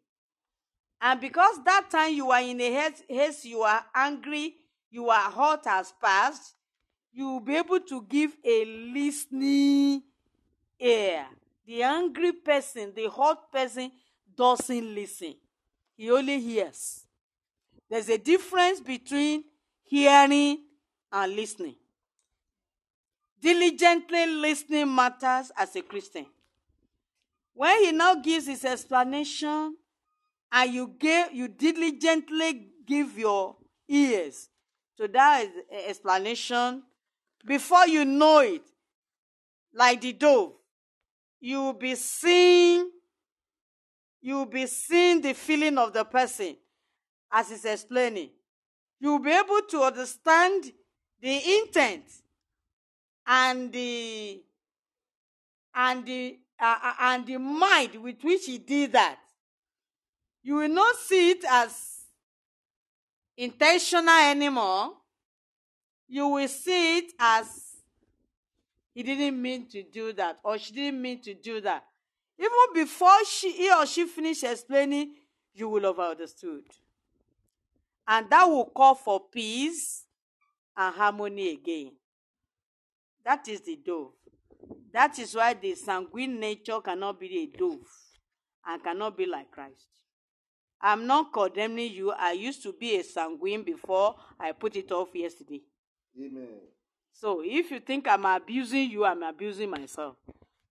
And because that time you are in a haste you are angry, you are hot as past, you will be able to give a listening ear. The angry person, the hot person, doesn't listen, he only hears. There's a difference between hearing and listening. Diligently listening matters as a Christian. When he now gives his explanation, and you give you diligently give your ears to that explanation, before you know it, like the dove, you will be seeing, you will be seeing the feeling of the person as he's explaining. You will be able to understand the intent and the and the uh, uh and the mind with which he did that. You will not see it as intentional anymore you will see it as he didn't mean to do that or she didn't mean to do that. Even before she, he or she finish explaining, you will have understood. And that will call for peace and harmony again. That is the dove. That is why the sanguine nature cannot be a dove and cannot be like Christ. I'm not condemning you. I used to be a sanguine before I put it off yesterday. Amen. So if you think I'm abusing you, I'm abusing myself.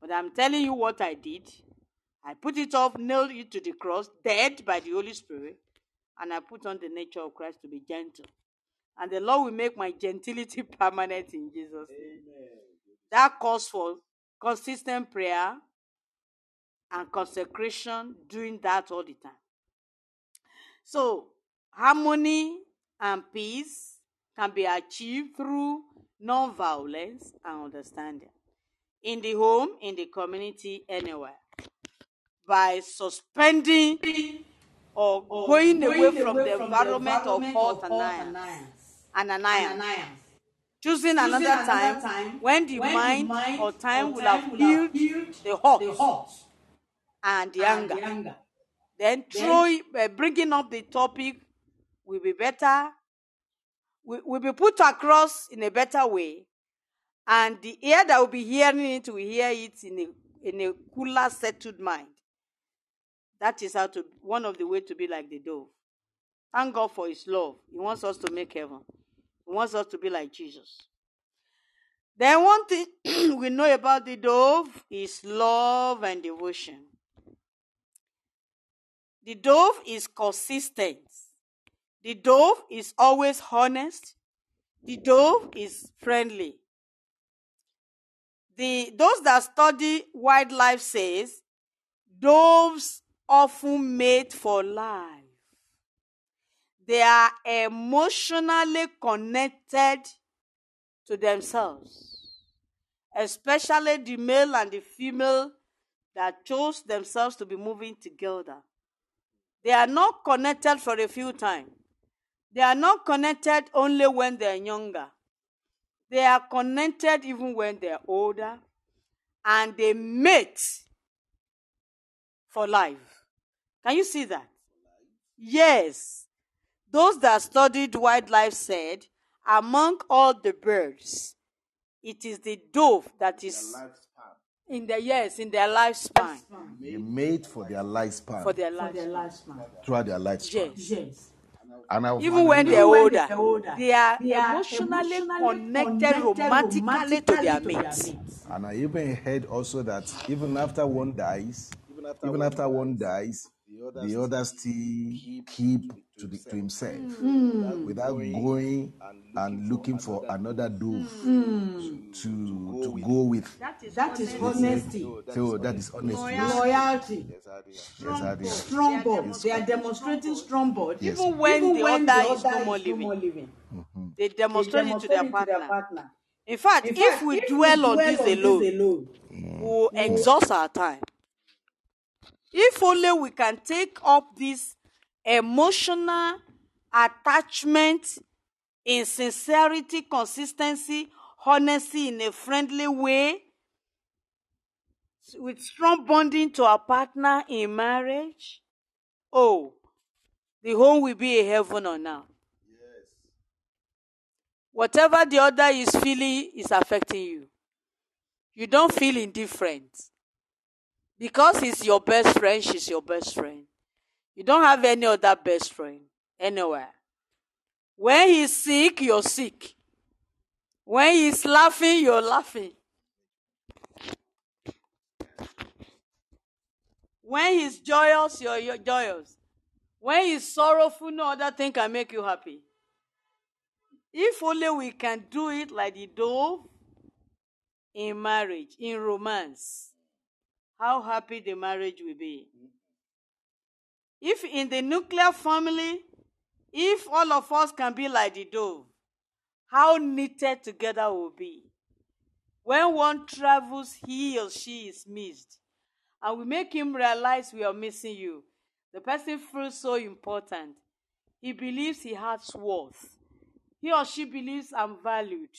But I'm telling you what I did. I put it off, nailed it to the cross, dead by the Holy Spirit, and I put on the nature of Christ to be gentle. And the Lord will make my gentility permanent in Jesus' name. Amen. That calls for consistent prayer and consecration, doing that all the time. So, harmony and peace can be achieved through non-violence and understanding. In the home, in the community, anywhere. By suspending or, or going, going, away from, the, from environment the environment of hurt and annoyance. Choosing, Choosing another, another time, time when the when mind, mind or time, or will, have healed, healed the the and, the, and anger. the anger. Then, then throwing, uh, bringing up the topic will be better will be put across in a better way, and the ear that will be hearing it will hear it in a, in a cooler, settled mind. That is how to one of the way to be like the dove. Thank God for His love. He wants us to make heaven. He wants us to be like Jesus. Then one thing we know about the dove is love and devotion. The dove is consistent the dove is always honest. The dove is friendly. The, those that study wildlife says doves often mate for life. They are emotionally connected to themselves, especially the male and the female that chose themselves to be moving together. They are not connected for a few times. They are not connected only when they are younger. They are connected even when they are older. And they mate for life. Can you see that? Yes. Those that studied wildlife said, among all the birds, it is the dove that is in their yes in their lifespan They made for their lifespan, for their life. their lifespan. throughout their lifespan. Yes. Yes. And I, Even when they're when older, they're older, they are they are emotionally emotionally connected romantically to their mates. and I even heard also that even after one dies, even after one dies, the others still keep to, the, to himself hmm. Hmm. without going and looking for another dove hmm. to to go with. That is honesty, So that is honesty. Loyalty, yes, I did. strong bond. They are demonstrating strong bond. Yes. Even when Even the when other is no more is no more living, living. Mm-hmm. they They demonstrate it to their demonstrate it partner. In fact, In if we if dwell on dwell this alone, alone, mm. we'll exhaust our time. If only we can take up this emotional attachment in sincerity, consistency, honesty in a friendly way, with strong bonding to our partner in marriage, oh, the home will be a heaven on earth. Yes. Whatever the other is feeling is affecting you. You don't feel indifferent. Because he's your best friend, she's your best friend. You don't have any other best friend anywhere. When he's sick, you're sick. When he's laughing, you're laughing. When he's joyous, you're, you're joyous. When he's sorrowful, no other thing can make you happy. If only we can do it like the dove in marriage, in romance, how happy the marriage will be. If in the nuclear family, if all of us can be like the dove, how knitted together we'll be. When one travels, he or she is missed. And we make him realize we are missing you. The person feels so important. He believes he has worth. He or she believes I'm valued.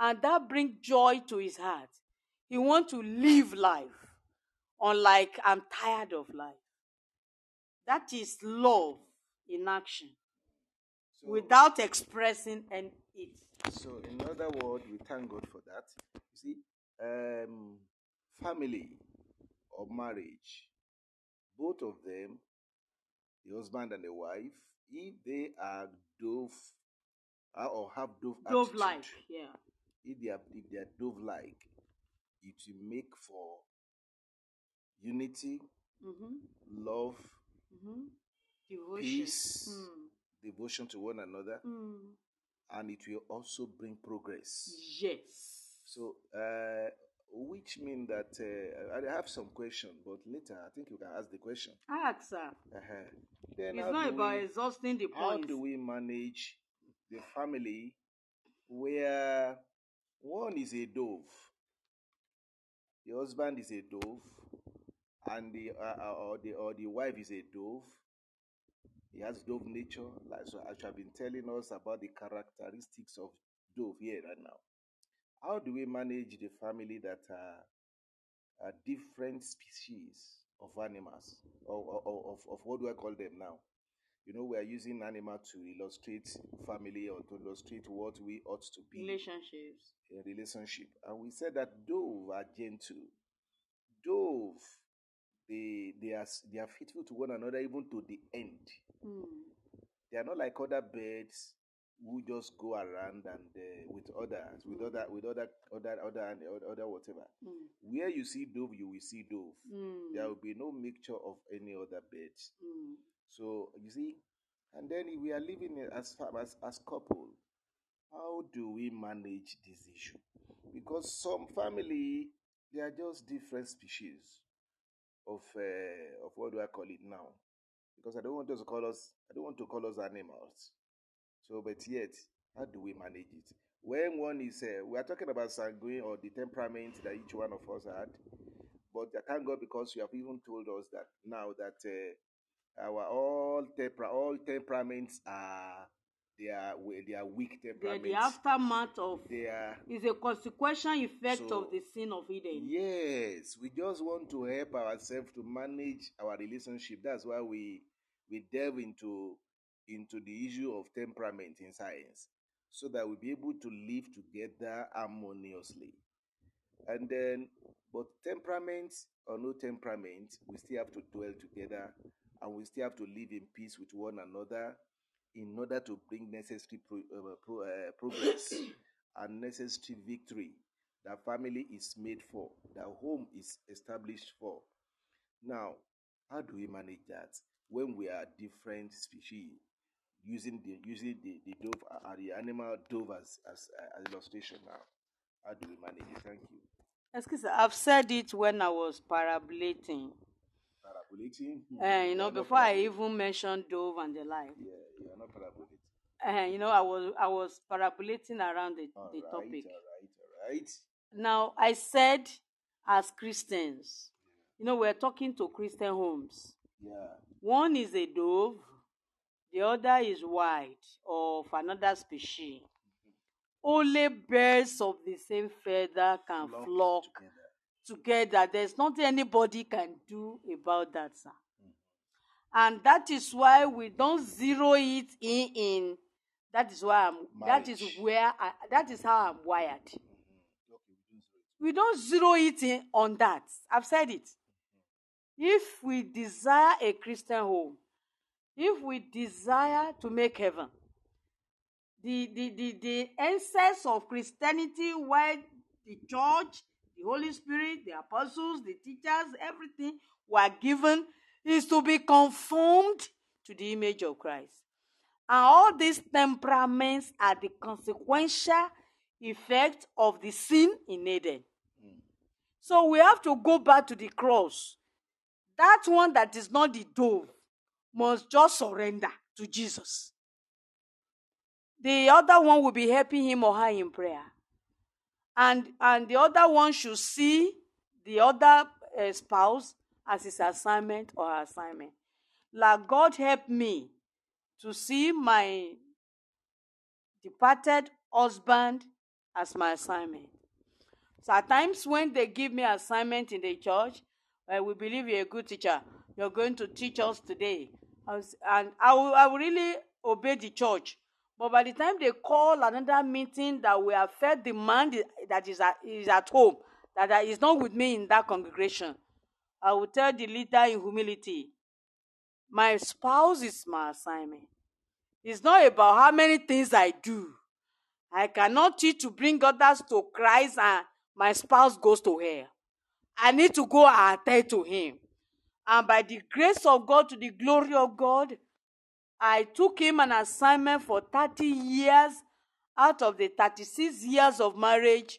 And that brings joy to his heart. He wants to live life. Unlike I'm tired of life. That is love in action. without expressing and it. So, in other words, we thank God for that. You see, um, family or marriage, both of them, the husband and the wife, if they are dove uh, or have dove dove like, yeah. if they are if they are dove like, it will make for unity, Mm-hmm. love, Mm-hmm. Devotion. peace, Mm. devotion to one another, Mm. and it will also bring progress. Yes. So, uh, which mean that uh, I have some question, but later I think you can ask the question. Ask her. Uh-huh. Then It's not about we, exhausting the how points. do we manage the family where one is a dove, the husband is a dove, and the uh, uh, or the or the wife is a dove. He has dove nature, like so. You have been telling us about the characteristics of dove here right now. How do we manage the family that are, are different species of animals, or, or, or of, of what do I call them now? You know, we are using animal to illustrate family or to illustrate what we ought to be Relationships. in relationship. And we said that dove are gentle. Dove, they they are they are faithful to one another even to the end. Mm. They are not like other birds who just go around and uh, with others, with other with other other other and other, other whatever. Mm. Where you see dove, you will see dove. Mm. There will be no mixture of any other birds. Mm. So you see, and then if we are living as far as as couple, how do we manage this issue? Because some family they are just different species of uh, of what do I call it now? Because I don't want to call us I don't want to call us animals. So, but yet, how do we manage it? When one is uh, we are talking about sanguine or the temperament that each one of us had, but I thank God because you have even told us that now that uh, our all temper all temperaments are they are we- they are weak The, temperaments. the aftermath of they are is a consequential effect So, of the sin of Eden. yes. We just want to help ourselves to manage our relationship. That's why we we delve into into the issue of temperament in science, so that we'll be able to live together harmoniously. And then, but temperament or no temperament, we still have to dwell together and we still have to live in peace with one another in order to bring necessary pro, uh, pro, uh, progress and necessary victory that family is made for, that home is established for. Now, how do we manage that when we are different species? Using the using the, the dove uh, the animal dove as, as uh, as illustration now. How do we manage it? Thank you. Excuse me, I've said it when I was parabolating. Parabolating? Uh, you know, are before I even mentioned dove and the like. Yeah, you are not parabolating. Uh, you know, I was I was parabolating around the, All the right, topic. all right, all right. Now, I said as Christians, you know, we're talking to Christian homes. Yeah. One is a dove, the other is white of another species. Only birds of the same feather can Flock flock together. together. There's nothing anybody can do about that, sir. And that is why we don't zero it in. in that is why I'm. That is where. I, that is how I'm wired. So. We don't zero it in on that. I've said it. If we desire a Christian home, if we desire to make heaven, the the the, the essence of Christianity, where the church, the Holy Spirit, the apostles, the teachers, everything were given, is to be conformed to the image of Christ. And all these temperaments are the consequential effect of the sin in Eden. So we have to go back to the cross. That one that is not the dove must just surrender to Jesus. The other one will be helping him or her in prayer. And, and the other one should see the other uh, spouse as his assignment or her assignment. Like God help me to see my departed husband as my assignment. So at times when they give me assignment in the church, uh, we believe you're a good teacher. You're going to teach us today. And I will, I will really obey the church. But by the time they call another meeting that have fed the man that is at, is at home, that is not with me in that congregation, I will tell the leader in humility, my spouse is my assignment. It's not about how many things I do. I cannot teach to bring others to Christ and my spouse goes to hell. I need to go and attend to him. And by the grace of God, to the glory of God, I took him an assignment for 30 years out of the 36 years of marriage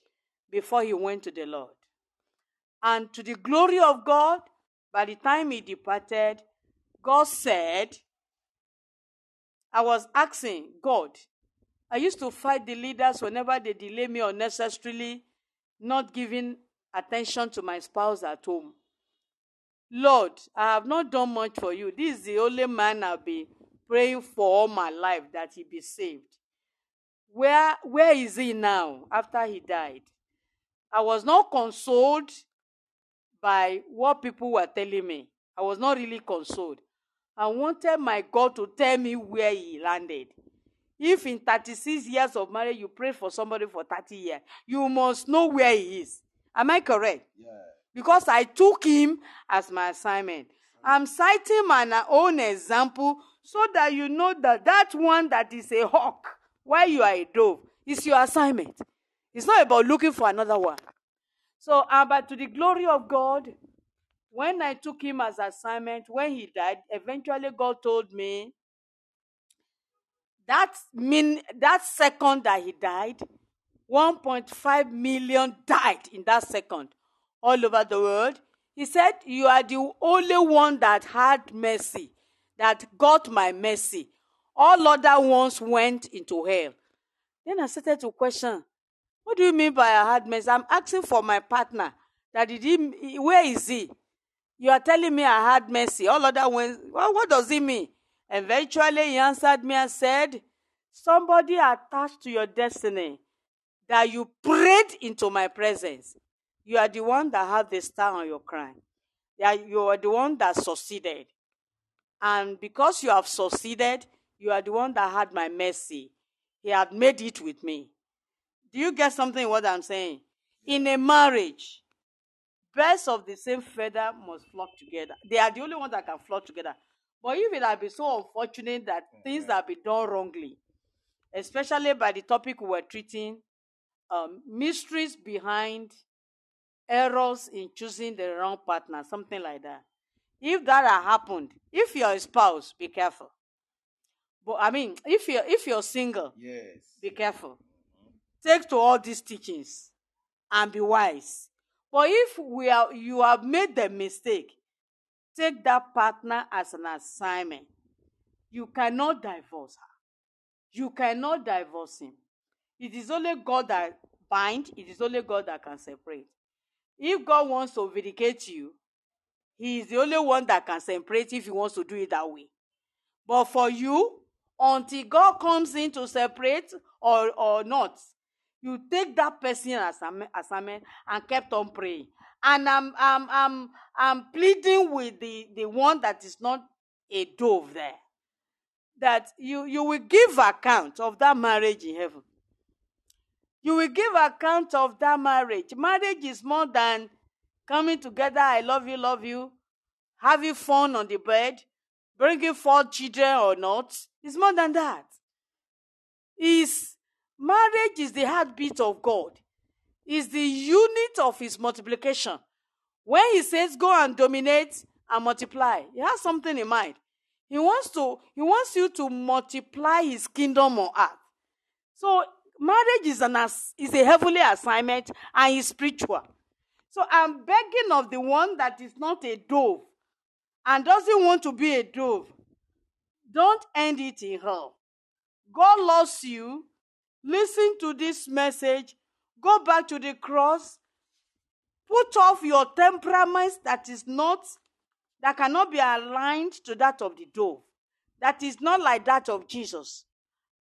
before he went to the Lord. And to the glory of God, by the time he departed, God said, I was asking God, I used to fight the leaders whenever they delay me unnecessarily, not giving attention to my spouse at home. Lord, I have not done much for you. This is the only man I've been praying for all my life that he be saved. Where, where is he now after he died? I was not consoled by what people were telling me. I was not really consoled. I wanted my God to tell me where he landed. If in 36 years of marriage you pray for somebody for 30 years, you must know where he is. Am I correct? Yeah. because I took him as my assignment. I'm citing my own example so that you know that that one that is a hawk while you are a dove is your assignment. It's not about looking for another one. So, uh, but to the glory of God, when I took him as assignment, when he died, eventually God told me that mean that second that he died, 1.5 million died in that second all over the world. He said, You are the only one that had mercy, that got my mercy. All other ones went into hell. Then I started to question, What do you mean by I had mercy? I'm asking for my partner. That did he, where is he? You are telling me I had mercy. All other ones, well, what does it mean? Eventually, he answered me and said, Somebody attached to your destiny that you prayed into my presence. You are the one that had the star on your crown. Yeah, you are the one that succeeded. And because you have succeeded, you are the one that had my mercy. He had made it with me. Do you get something in what I'm saying? In a marriage, birds of the same feather must flock together. They are the only ones that can flock together. But if it had been so unfortunate that things have been done wrongly, especially by the topic we were treating, um, mysteries behind errors in choosing the wrong partner, something like that. If that had happened, if you're a spouse, be careful. But I mean, if you're if you're single, Yes. be careful. Take to all these teachings and be wise. But if we are you have made the mistake, take that partner as an assignment. You cannot divorce her. You cannot divorce him. It is only God that bind, it is only God that can separate. If God wants to vindicate you, He is the only one that can separate if He wants to do it that way. But for you, until God comes in to separate or, or not, you take that person as assignment assignment and kept on praying. And I'm I'm I'm I'm pleading with the, the one that is not a dove there. That you, you will give account of that marriage in heaven. You will give account of that marriage. Marriage is more than coming together, I love you, love you, having fun on the bed, bringing forth children or not. It's more than that. Is marriage is the heartbeat of God. Is the unit of his multiplication. When he says go and dominate and multiply, he has something in mind. He wants to he wants you to multiply his kingdom on earth. So marriage is an is a heavenly assignment and is spiritual. So I'm begging of the one that is not a dove and doesn't want to be a dove. Don't end it in hell. God loves you. Listen to this message. Go back to the cross. Put off your temperaments that is not that cannot be aligned to that of the dove. That is not like that of Jesus.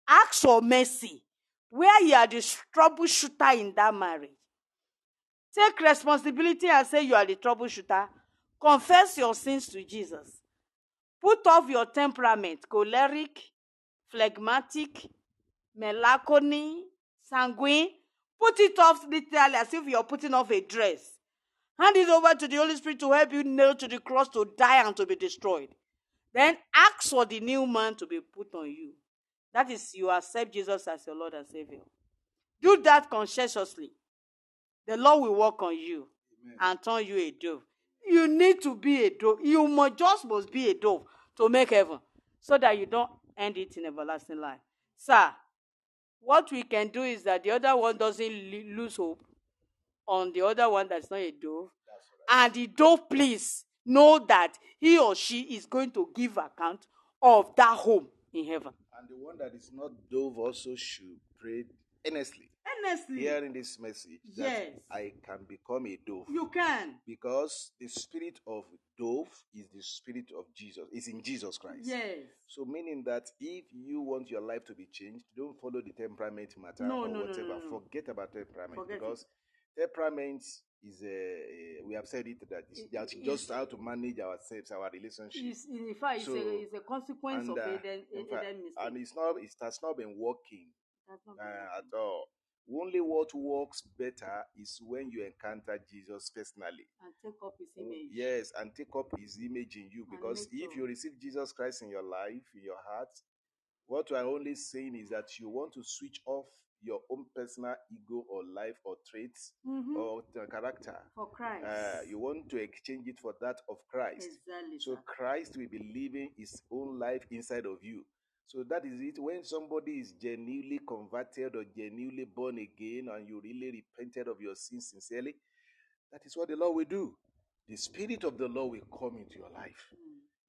Ask for mercy where you are the troubleshooter in that marriage. Take responsibility and say you are the troubleshooter. Confess your sins to Jesus. Put off your temperament, choleric, phlegmatic, melancholy, sanguine. Put it off literally as if you're putting off a dress. Hand it over to the Holy Spirit to help you nail to the cross to die and to be destroyed. Then ask for the new man to be put on you. That is, you accept Jesus as your Lord and Savior. Do that conscientiously. The Lord will work on you and turn you a dove. You need to be a dove. You must just must be a dove to make heaven, so that you don't end it in everlasting life. Sir, what we can do is that the other one doesn't lose hope on the other one that's not a dove, and the dove, please know that he or she is going to give account of that home in heaven. And the one that is not dove also should pray earnestly. Honestly, Hearing this message, that Yes. I can become a dove. you can. because the spirit of dove is the spirit of Jesus, is in Jesus Christ. Yes. So, meaning that if you want your life to be changed, don't follow the temperament matter No, or no, whatever. no. Forget about temperament Forget it. because temperament is a, we have said it that it's It- it- just how to manage ourselves, our relationship. It's, in fact, it's, So, a, it's a consequence and, of uh, Eden, Eden fact- mistake. and it's not it has not been working uh, at all. Only what works better is when you encounter Jesus personally. and take up his image. Yes, and take up his image in you. Because if sure- you receive Jesus Christ in your life, in your heart, what we are only saying is that you want to switch off your own personal ego or life or traits Mhm. or character. For Christ. Uh, you want to exchange it for that of Christ. Exactly. So. Christ will be living his own life inside of you. So that is it. When somebody is genuinely converted or genuinely born again and you really repented of your sins sincerely, that is what the Lord will do. The Spirit of the Lord will come into your life.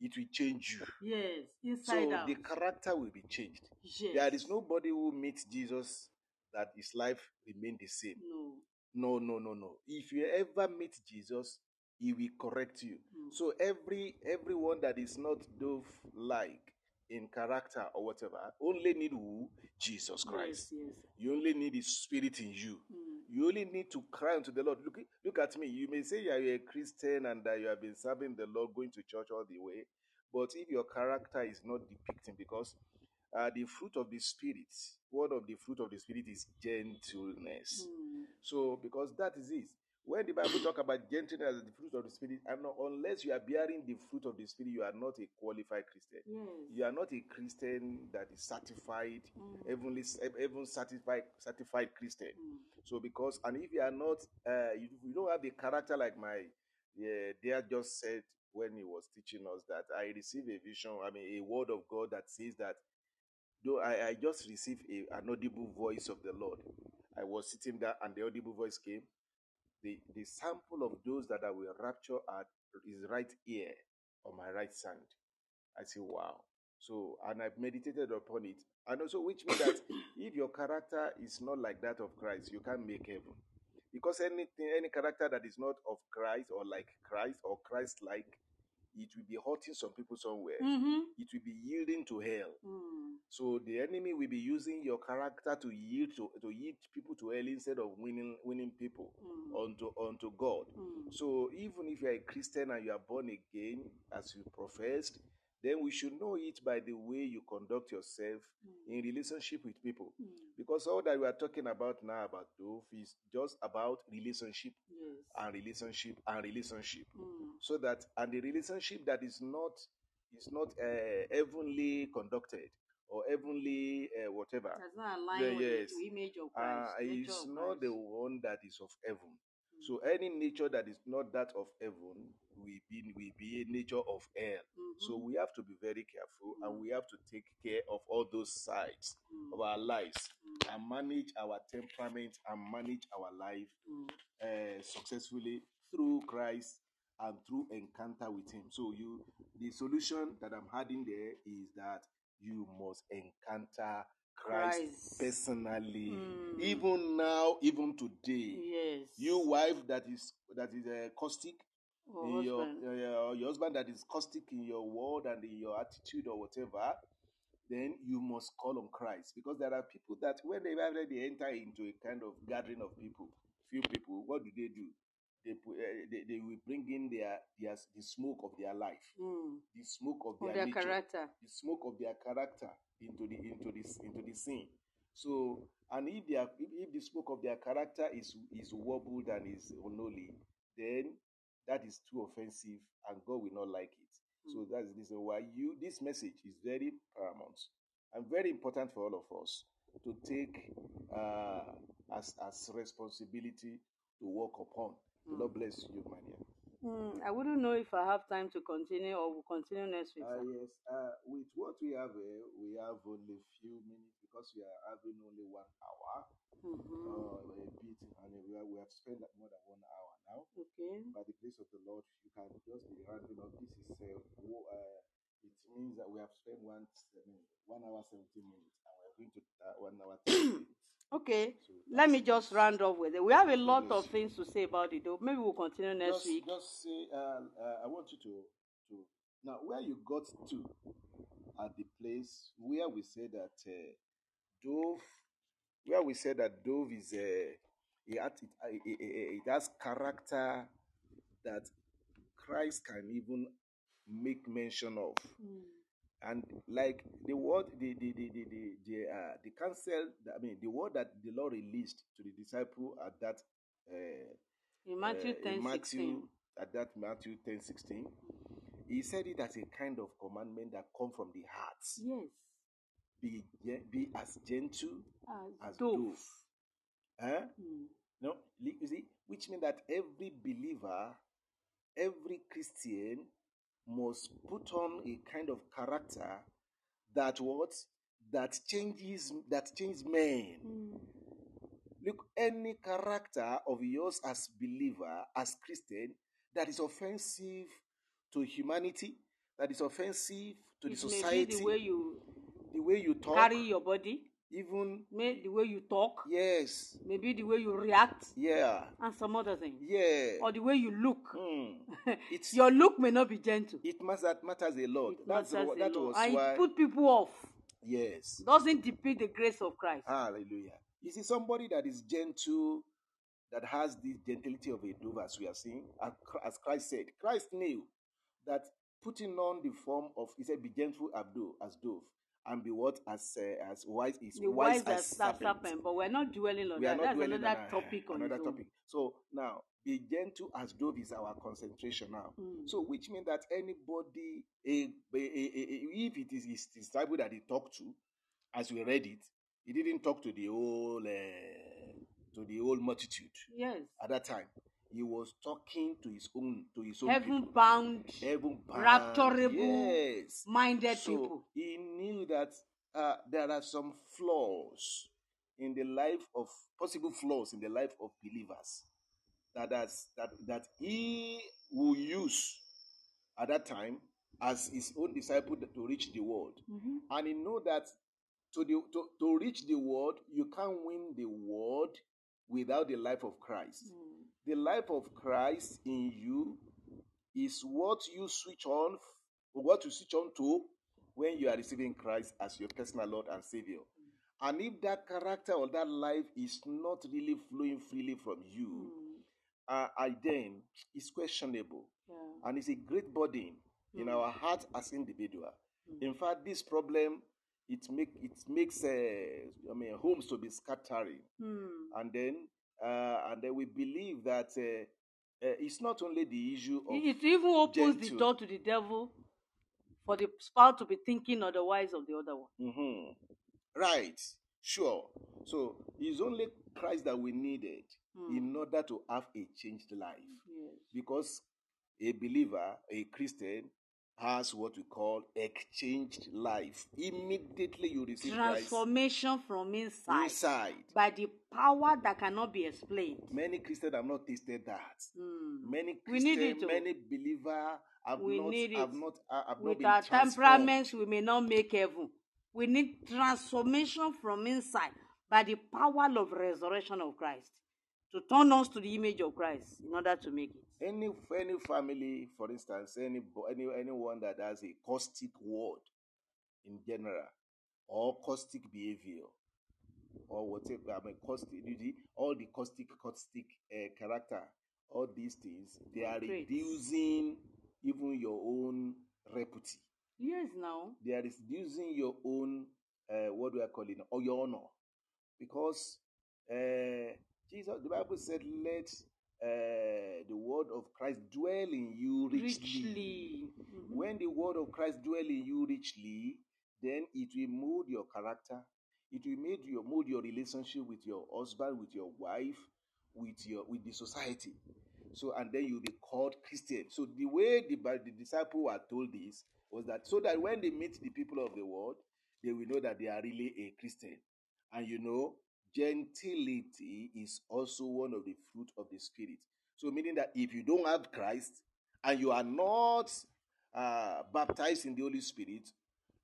It will change you. Yes, inside So out. the character will be changed. yes. There is nobody who meets Jesus that his life remain the same. No. No, no, no, no. If you ever meet Jesus, he will correct you. Mm. So every everyone that is not dove like in character or whatever only need who? Jesus Christ. Yes, yes. You only need his spirit in you. Mm. You only need to cry unto the Lord. Look, look at me. You may say you are a Christian and that you have been serving the Lord, going to church all the way. But if your character is not depicting, because uh, the fruit of the Spirit, one of the fruit of the Spirit is gentleness. Mm. So, because that is it. When the Bible talk about gentleness as the fruit of the Spirit, and not- unless you are bearing the fruit of the Spirit, you are not a qualified Christian. Yes. You are not a Christian that is certified, Mm. heavenly, heaven certified, certified Christian. Mm. So because and if you are not, uh, you, you don't have the character like my yeah, dad just said when he was teaching us that I received a vision, I mean a word of God that says that though I, I just received a, an audible voice of the Lord. I was sitting there and the audible voice came. The the sample of those that I will rapture at is right here on my right side. I say, wow. So, and I've meditated upon it. And also, which means that if your character is not like that of Christ, you can't make heaven. Because anything, any character that is not of Christ or like Christ or Christ like, it will be hurting some people somewhere. Mm-hmm. It will be yielding to hell. Mm. So the enemy will be using your character to yield to, to yield people to hell instead of winning winning people Mm. unto unto God. Mm. So even if you are a Christian and you are born again, as you professed, then we should know it by the way you conduct yourself in relationship with people. Mm. Because all that we are talking about now about Dove is just about relationship Yes. and relationship and relationship. Mm. So that and the relationship that is not is not uh, heavenly conducted or heavenly uh, whatever. Does not align Yeah, with yes. the image of Uh, Christ. is of not the one that is of heaven. So any nature that is not that of heaven will be will be a nature of hell. So Mhm. we have to be very careful and we have to take care of all those sides Mm. of our lives Mm. and manage our temperament and manage our life uh, successfully through Christ and through encounter with Him. So you, the solution that I'm adding there is that you must encounter Christ, Christ. personally, Mm. even now, even today. Yes. You wife that is that is uh, caustic Or your, husband. uh, your husband that is caustic in your word and in your attitude or whatever, then you must call on Christ because there are people that when they already enter into a kind of gathering of people, few people, what do they do? They put, uh, they, they will bring in their, their the smoke of their life, Mm. the smoke of Of their, their nature, character. the smoke of their character into the into this into the scene. So and if they are, if, if the smoke of their character is is wobbled and is unholy, then that is too offensive and God will not like it. So Mm. that's the reason why you this message is very paramount and very important for all of us to take uh, as as responsibility to work upon. The Mm. Lord bless you, Mania. Mm. I wouldn't know if I have time to continue or we'll continue next week. Uh, sir. yes, uh, with what we have here, we have only few minutes because we are having only one hour. Mhm. Uh, a bit, and we, are, we have spent more than one hour now. Okay. By the grace of the Lord, you can just be rounding up. This is uh, wo- uh, it means that we have spent one seven, one hour seventeen minutes, and we're going to uh, one hour thirty minutes. Okay. So Let me just round off with it. We have a lot bless of things to say about it, though. Maybe we'll continue next just, week. Just say, uh, uh, I want you to to now where you got to at the place where we say that uh, Dove, where we say that Dove is a it, it, it, it has character that Christ can even make mention of. Mm. And like the word, the the the the the, the, uh, the counsel, I mean, the word that the Lord released to the disciple at that uh, In Matthew uh, 10 in 16. Matthew, at that Matthew 10 16, he said it as a kind of commandment that come from the heart. Yes. Be, be as gentle As, as dove. dove. Huh? Mm. No, you see, which means that every believer, every Christian must put on a kind of character that what that changes that changes men. Mm. Look, any character of yours as believer, as Christian, that is offensive to humanity, that is offensive to the It be society, the way you the way you talk, carry your body, even may the way you talk, yes, maybe the way you react, yeah, and some other things. yeah. Or the way you look. Hmm. It's your look may not be gentle. it must that matters a lot. It That's matters what, a that lot. was and why. it put people off. yes. Doesn't depict the grace of Christ. Hallelujah. You see, somebody that is gentle, that has this gentility of a dove, as we are seeing, as Christ said, Christ knew that putting on the form of, he said, be gentle as dove, and be what as uh, as wise is The wise, wise as serpent. serpent. but we're not dwelling on We that. not That's dwelling another on that. topic on another topic. So now, be gentle as dove is our concentration now. Mm. So, which means that anybody, a, a, a, a- if it is his disciple that he talked to, as we read it, he didn't talk to the whole uh, to the whole multitude Yes. at that time. He was talking to his own to his own Heaven people. bound, heaven bound. rapturable, yes. minded So people. he knew that uh, there are some flaws in the life of possible flaws in the life of believers that has, that that he will use at that time as his own disciple to reach the world, Mhm. and he know that to the to, to reach the world you can't win the world without the life of Christ. Mm. The life of Christ in you is what you switch on, what you switch on to when you are receiving Christ as your personal Lord and Savior. And if that character or that life is not really flowing freely from you, Mm. uh, I then it's questionable Yeah. and it's a great burden in Mm. our heart as individual. Mm. In fact, this problem it make it makes uh, I mean homes to be scattering Mm. and then uh, and then we believe that uh, uh, it's not only the issue of It even opens the door to the devil for the spouse to be thinking otherwise of the other one. Mhm. right sure so it's only christ that we needed Mm. in order to have a changed life Yes. because a believer a christian has what we call exchanged life immediately you receive christ Transformation from inside, inside by the power that cannot be explained. many christians have not tasted that Mm. many We need Christian, it to. many believer have We not need have it. not have not With been our temperaments, we may not make heaven. We need transformation from inside by the power of resurrection of Christ to turn us to the image of Christ in order to make it. any any family for instance any any anyone that has a caustic word in general or caustic behavior or whatever i mean caustic all the caustic caustic uh, character all these things they are Traits. reducing even your own reputation Yes, now. they are reducing your own uh, what we are calling or your honor because uh, Jesus the Bible said let uh, the word of Christ dwell in you richly. Richly. Mhm. When the word of Christ dwell in you richly, then it will mold your character. It will mold your mold your relationship with your husband, with your wife, with your with the society. So and then you'll be called Christian. So the way the, the disciples were told this was that so that when they meet the people of the world, they will know that they are really a Christian. And you know, gentility is also one of the fruit of the spirit. So meaning that if you don't have Christ and you are not uh, baptized in the Holy Spirit,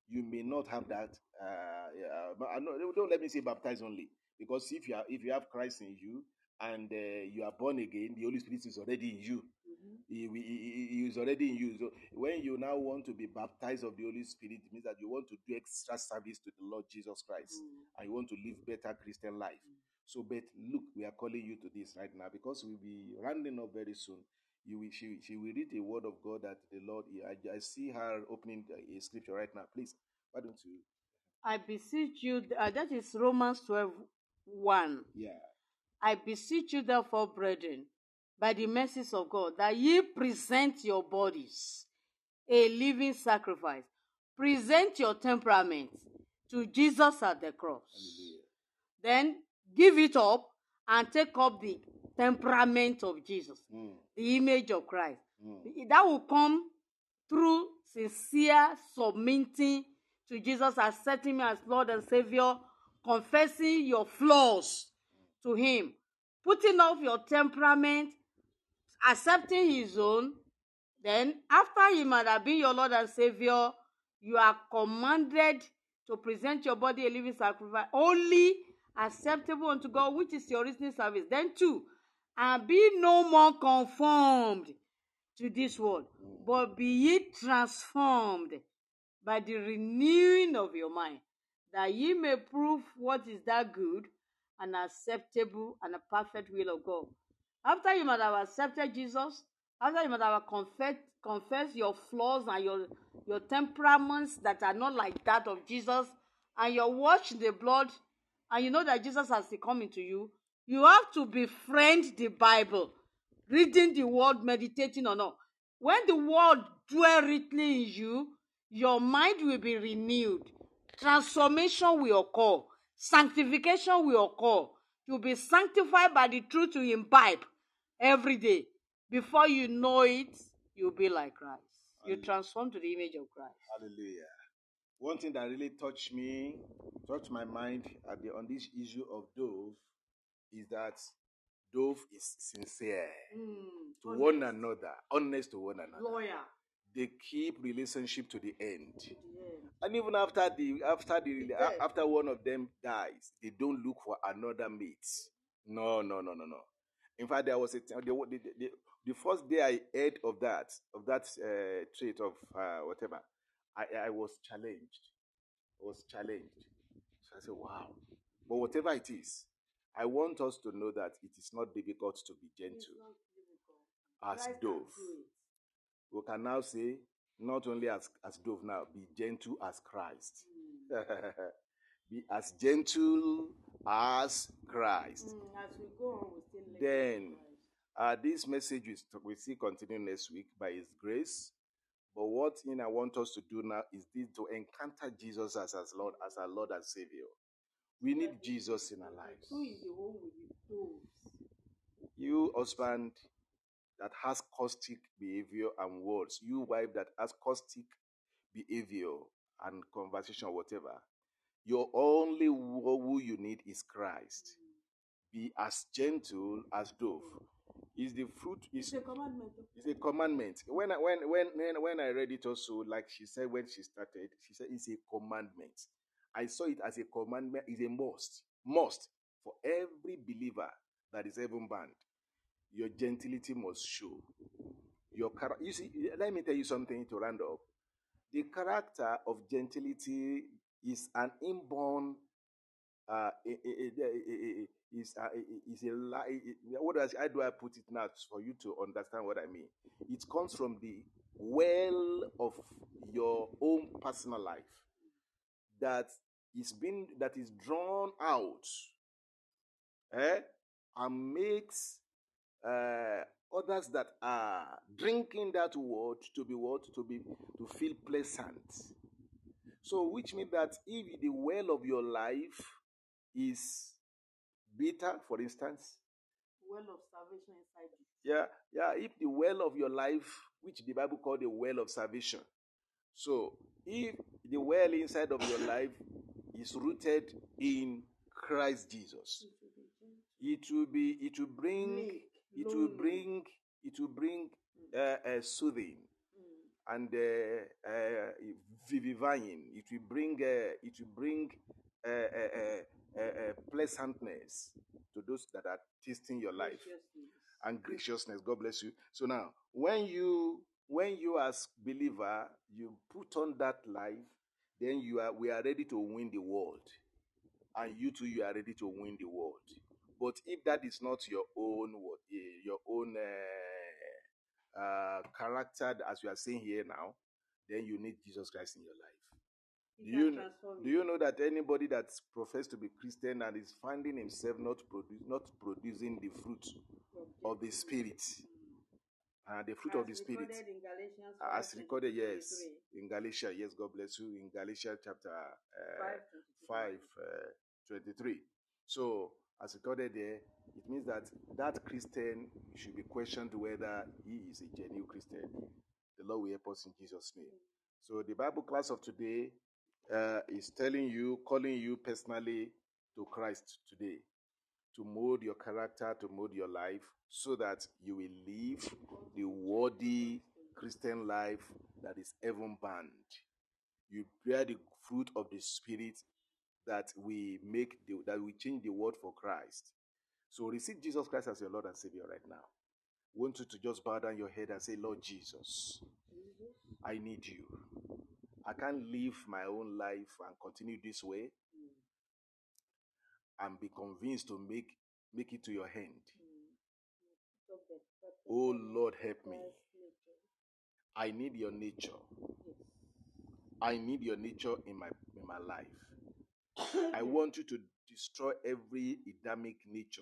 you may not have that. Uh, yeah, but I know, don't let me say baptized only, because if you are, if you have Christ in you and uh, you are born again, the Holy Spirit is already in you. Mhm. He, he- he- is already in you. So when you now want to be baptized of the Holy Spirit, it means that you want to do extra service to the Lord Jesus Christ Mm. and you want to live better Christian life. So, but look, we are calling you to this right now because we'll be rounding up very soon. You will, she, she will read a word of God that the Lord. I, I see her opening a scripture right now. Please, why don't you? I beseech you, uh, that is Romans 12 1. Yeah. I beseech you, therefore, brethren, by the mercies of God, that ye present your bodies a living sacrifice. Present your temperament to Jesus at the cross. Hallelujah. Then give it up and take up the temperament of Jesus, Mm, the image of Christ. mm. That will come through sincere submitting to Jesus, accepting Him as Lord and Savior, confessing your flaws to Him, putting off your temperament, accepting His own. Then, after He might have been your Lord and Savior, you are commanded to present your body a living sacrifice, only acceptable unto God, which is your reasoning service. Then, two, and be no more conformed to this world, but be ye transformed by the renewing of your mind, that ye may prove what is that good and acceptable and a perfect will of God. After you might have accepted Jesus After you must have confess, confess your flaws and your, your temperaments that are not like that of Jesus, and washed in the blood, and you know that Jesus has come into you, you have to befriend the Bible, reading the word, meditating on it. When the word dwell richly in you, your mind will be renewed. Transformation will occur. Sanctification will occur. You'll be sanctified by the truth you imbibe every day. Before you know it, you'll be like Christ. You Hallelujah. transform to the image of Christ. Hallelujah. One thing that really touched me, touched my mind at the, on this issue of dove is that dove is sincere hmm. to one another, honest to one another. Lawyer. They keep relationship to the end. to the end. And even after the after the after one of them dies, they don't look for another mate. No, no, no, no, no. In fact, there was a the, the, the, the first day I heard of that of that uh, trait of uh, whatever, I, I was challenged. I was challenged. So I said, "Wow!" But whatever it is, I want us to know that it is not difficult to be gentle as Christ can dove. do it. We can now say, not only as as dove now, be gentle as Christ. be as gentle as Christ. Mm, as we go on, we still Then. Uh, this message is we see continue next week by His grace. But what you know, I want us to do now is this, to encounter Jesus as as Lord, as our Lord and Savior. We need Jesus in our lives. Who is the one with the? You husband that has caustic behavior and words, you wife that has caustic behavior and conversation, whatever. Your only who you need is Christ. Be as gentle as dove. Is the fruit is It's a commandment. It's a commandment. When I, when when when when I read it also, like she said when she started, she said it's a commandment. I saw it as a commandment. is a must, must for every believer that is heaven bound. Your gentility must show. Your char- you see. Let me tell you something to round up. The character of gentility is an inborn uh, is a lie. What does how do I put it now for you to understand what I mean? It comes from the well of your own personal life that is being that is drawn out, eh, and makes uh, others that are drinking that word to be what to be to feel pleasant. So, which means that if the well of your life is bitter, for instance, Well of salvation inside you. yeah, yeah, if the well of your life, which the Bible called the well of salvation, so if the well inside of your life is rooted in Christ Jesus, it will be, it will bring, It will bring, it will bring uh, uh, soothing Mm. and uh, uh, vivifying. It will bring, uh, it will bring pleasantness to those that are tasting your life Graciousness. and graciousness. God bless you. So now, when you when you as believer you put on that life, then you are we are ready to win the world, and you too you are ready to win the world. But if that is not your own what eh, your own uh, uh, character, as we are saying here now, then you need Jesus Christ in your life. He Do you, transform do you. know that anybody that professes to be Christian and is finding himself not produ- not producing the fruit of the Spirit, uh, the fruit As of the Spirit, in as recorded, yes, in Galatia, yes, God bless you, in Galatia chapter uh, 5, 5, uh, 23. So, as recorded there, it means that that Christian should be questioned whether he is a genuine Christian. The Lord will help us in Jesus' name. So, the Bible class of today uh, is telling you, calling you personally to Christ today to mold your character, to mold your life, so that you will live the worthy Christian life that is heaven bound. You bear the fruit of the Spirit that we make the, that we change the world for Christ. So receive Jesus Christ as your Lord and Savior right now. Want you to just bow down your head and say, Lord Jesus, I need you. I can't live my own life and continue this way and be convinced to make make it to your hand. Oh Lord, help me. I need your nature. I need your nature in my in my life. I want you to destroy every Adamic nature.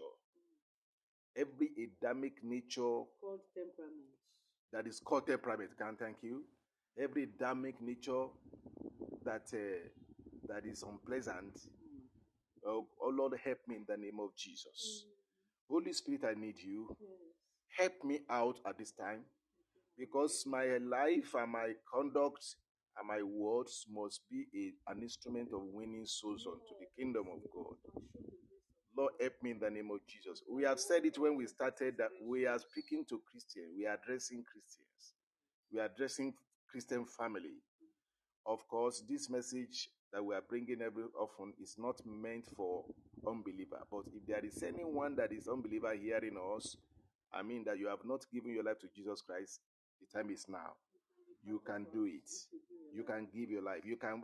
Every Adamic nature Called temperament. that is called temperament. Can thank you. Every Adamic nature that uh, that is unpleasant. Oh, oh Lord, help me in the name of Jesus. Holy Spirit, I need you. Help me out at this time because my life and my conduct and my words must be a, an instrument of winning souls unto the kingdom of God. Lord, help me in the name of Jesus. We have said it when we started that we are speaking to Christians, we are addressing Christians, we are addressing Christian family. Of course, this message that we are bringing every often is not meant for unbeliever. But if there is anyone that is unbeliever hearing us, I mean that you have not given your life to Jesus Christ, the time is now. You can do it. You can give your life. You can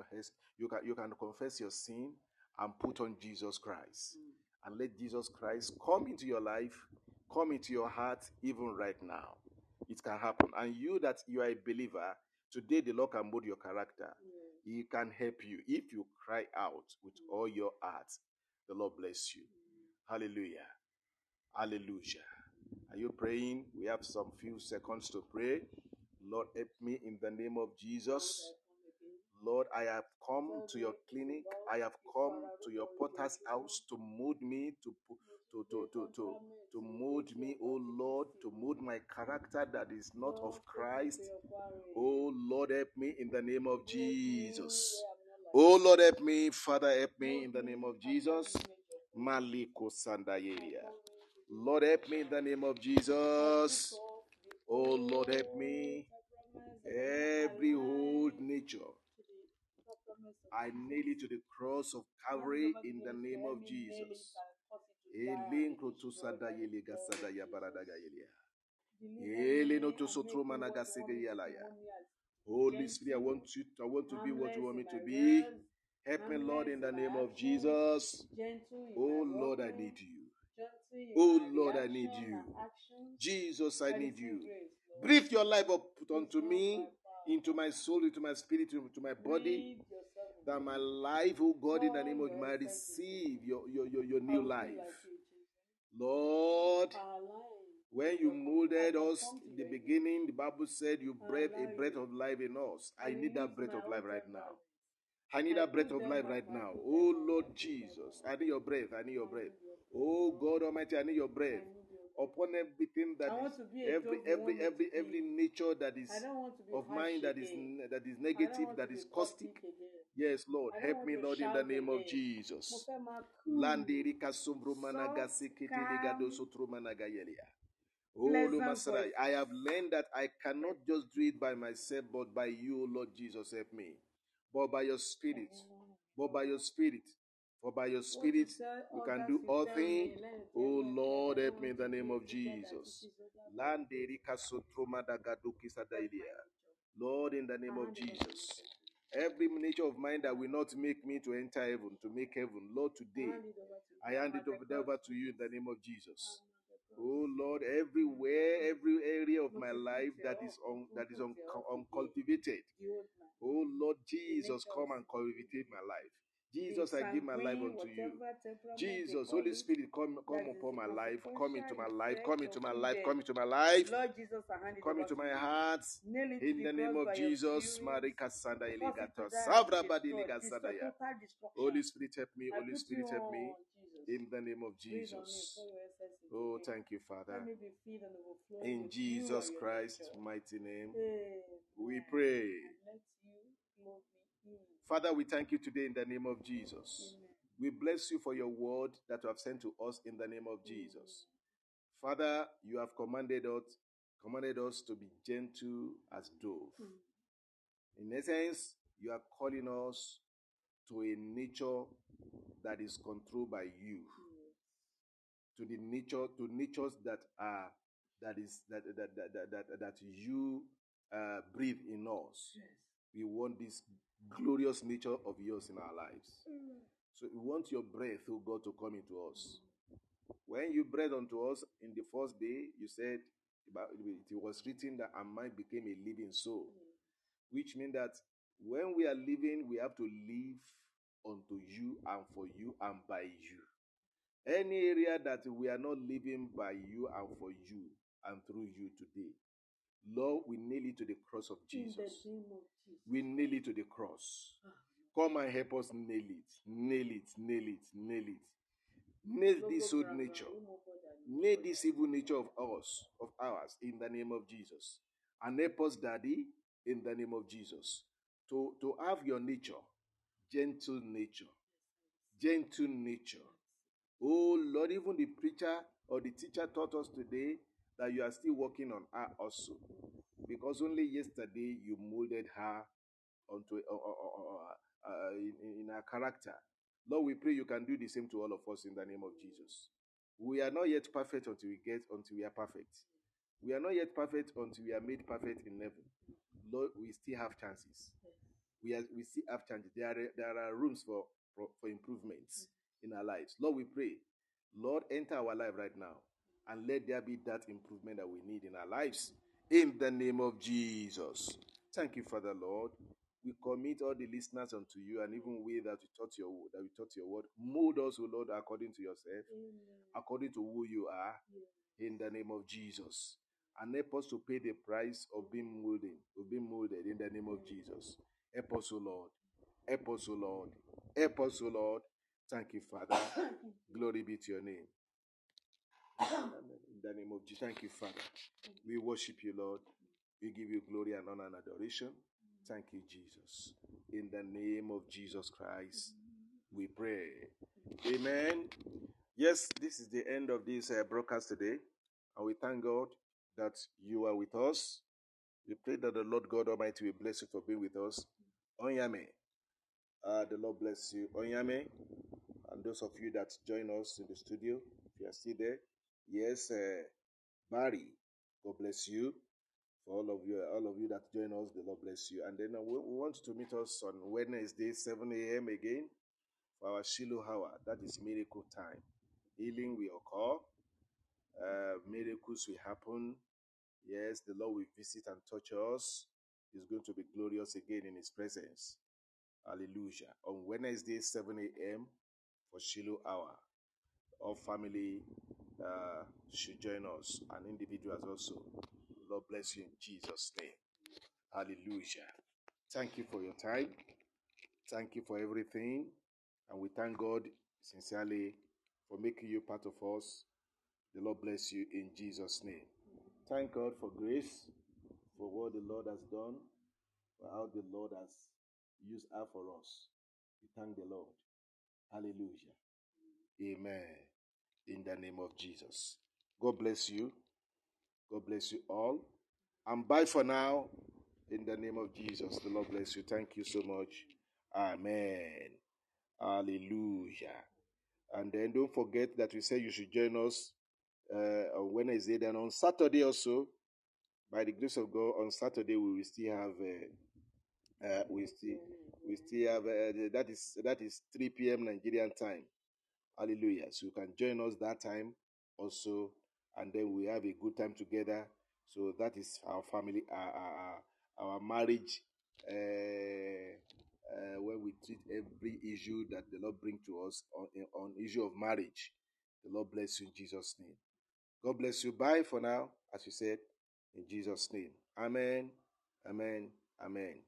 you can you can confess your sin and put on Jesus Christ. Mm. And let Jesus Christ come into your life, come into your heart even right now. It can happen. And you that you are a believer, today the Lord can mold your character. He can help you if you cry out with mm. all your heart. The Lord bless you. Mm. Hallelujah. Hallelujah. Are you praying? We have some few seconds to pray. Lord, help me in the name of Jesus. Lord, I have come to your clinic. I have come to your potter's house to mold me, to to to to to, to mold me, oh Lord, to mold my character that is not of Christ. Oh Lord, help me in the name of Jesus. Oh Lord, help me. Father, help me in the name of Jesus. Maliko Sandayeria. Lord, help me in the name of Jesus. Oh Lord, help me. Every old nature, I nail it to the cross of Calvary in the name of Jesus. To to. Holy Spirit, I want you. I want to be what you want me to be. Help me, Lord, in the name of Jesus. Oh Lord, I need you. Oh Lord, I need you. Jesus, I need you. Breathe your life up unto me, into my soul, into my spirit, into my body. That my life, oh God, in the name of might receive your, your, your, your new life. Lord, when you molded us in the beginning, the Bible said you breathed a breath of life in us. I need that breath of life right now. I need that breath of life right now. Oh Lord Jesus, I need your breath. I need your breath. Oh God Almighty, I need your breath upon everything that is to be a every every every every nature that is I don't want to be of mine that is that is negative, that is caustic. Yes, Lord, help me, Lord, in the name of. Jesus. Mo fẹ́ máa cool, Landirika sombromanaga soft, seketelegado calm, sotromanagayelia. Oh, Masarai. I have learned that I cannot just do it by myself, but by you, Lord Jesus, help me. But by your spirit, but by your spirit, for by your spirit, we can do all things. Oh me. Lẹ́yìn tí Oh, Lord, help me in the name of. Jesus. This is other people. Landirika sotromadagadokisadailia. Lord, in the name of hand it over Jesus. Every nature of mine that will not make me to enter heaven, to make heaven, Lord, today, hand it over to you. I hand it over, the over cross. to you in the name of Jesus. I'm at the cross. Oh Lord, everywhere, every area of my life that is un, that is un, it off again. uncultivated. The old man. Oh Lord Jesus, come and cultivate my life. Jesus, I give my life unto you. whatever temperament they Jesus, Holy Spirit, come, come upon my life, come into my life, come into my life, come into my life, Lord Jesus, I hand it come into my heart. Nail it to In the name of Jesus. Marika Sanda Cause it Eligata, to die Savra and be Badiliga destroyed. Destroy Sadaya. total destruction. Holy Spirit, help me. Holy Spirit, help me. In the name of Breathe on me Jesus. for your essence into Oh, thank you, Father. me be filled and overflowing In Jesus Christ's mighty name, we pray. And let you clothe me in. Father, we thank you today in the name of Jesus. Amen. We bless you for your word that you have sent to us in the name of Jesus. Father, you have commanded us, commanded us to be gentle as dove. In essence, you are calling us to a nature that is controlled by you. To the nature, to natures that are that is that that that that, that, that you uh, breathe in us. We want this glorious nature of yours in our lives. Mm. So we want your breath, oh God, to come into us. When you breathed unto us in the first day, you said it was written that our mind became a living soul, mm. which means that when we are living, we have to live unto you and for you and by you. Any area that we are not living by you and for you and through you today, Lord, we nail it to the cross of Jesus. of Jesus. We nail it to the cross. Come and help us nail it, nail it, nail it, nail it. Nail this old nature. Nail this evil nature of us, of ours, in the name of Jesus. And help us, Daddy, in the name of Jesus, to, to have your nature, gentle nature, gentle nature. Oh Lord, even the preacher or the teacher taught us today that you are still working on her also. Because only yesterday you molded her onto uh, uh, in, in her character. Lord, we pray you can do the same to all of us in the name of Jesus. We are not yet perfect until we get until we are perfect. We are not yet perfect until we are made perfect in heaven. Lord, we still have chances. We are, we still have chances. There are there are rooms for for, for improvements in our lives. Lord, we pray. Lord, enter our life right now and let there be that improvement that we need in our lives. In the name of Jesus. Thank you, Father Lord. We commit all the listeners unto you, and even we that we taught your that we taught your word. Mold us, O Lord, according to yourself, according to who you are, in the name of Jesus. And help us to pay the price of being molded, of being molded in the name of Jesus. Help us, O Lord. Help us, O Lord. Help us, O Lord. Thank you, Father. Glory be to your name. In the name of Jesus. Thank you, Father. We worship you, Lord. We give you glory and honor and adoration. Thank you, Jesus. In the name of Jesus Christ, we pray. Amen. Yes, this is the end of this uh, broadcast today. And we thank God that you are with us. We pray that the Lord God Almighty will bless you for being with us. Onyame. Uh, the Lord bless you. Onyame. And those of you that join us in the studio, if you are still there. Yes, uh, Barry. God bless you. For all of you, all of you that join us, the Lord bless you. And then uh, we, we want to meet us on Wednesday, 7 a.m. again for our Shiloh hour. That is miracle time. Healing will occur. Uh, miracles will happen. Yes, the Lord will visit and touch us. He's going to be glorious again in His presence. Hallelujah. On Wednesday, 7 a.m. for Shiloh hour. All family uh, should join us and individuals also. Lord bless you in Jesus' name. Hallelujah. Thank you for your time. Thank you for everything. And we thank God sincerely for making you part of us. The Lord bless you in Jesus' name. Thank God for grace, for what the Lord has done, for how the Lord has used her for us. We thank the Lord. Hallelujah. Amen. In the name of Jesus. God bless you. God bless you all. And bye for now. In the name of Jesus. The Lord bless you. Thank you so much. Amen. Hallelujah. And then don't forget that we said you should join us uh, on Wednesday. Then on Saturday also, by the grace of God, on Saturday we will still have uh, uh, we still we still have uh, that is that is 3 p.m. Nigerian time. Hallelujah. So you can join us that time also, and then we have a good time together. So that is our family, our our, our, our marriage. Uh, uh, when we treat every issue that the Lord bring to us on on issue of marriage, the Lord bless you in Jesus' name. God bless you. Bye for now, as you said, in Jesus' name. Amen. Amen. Amen.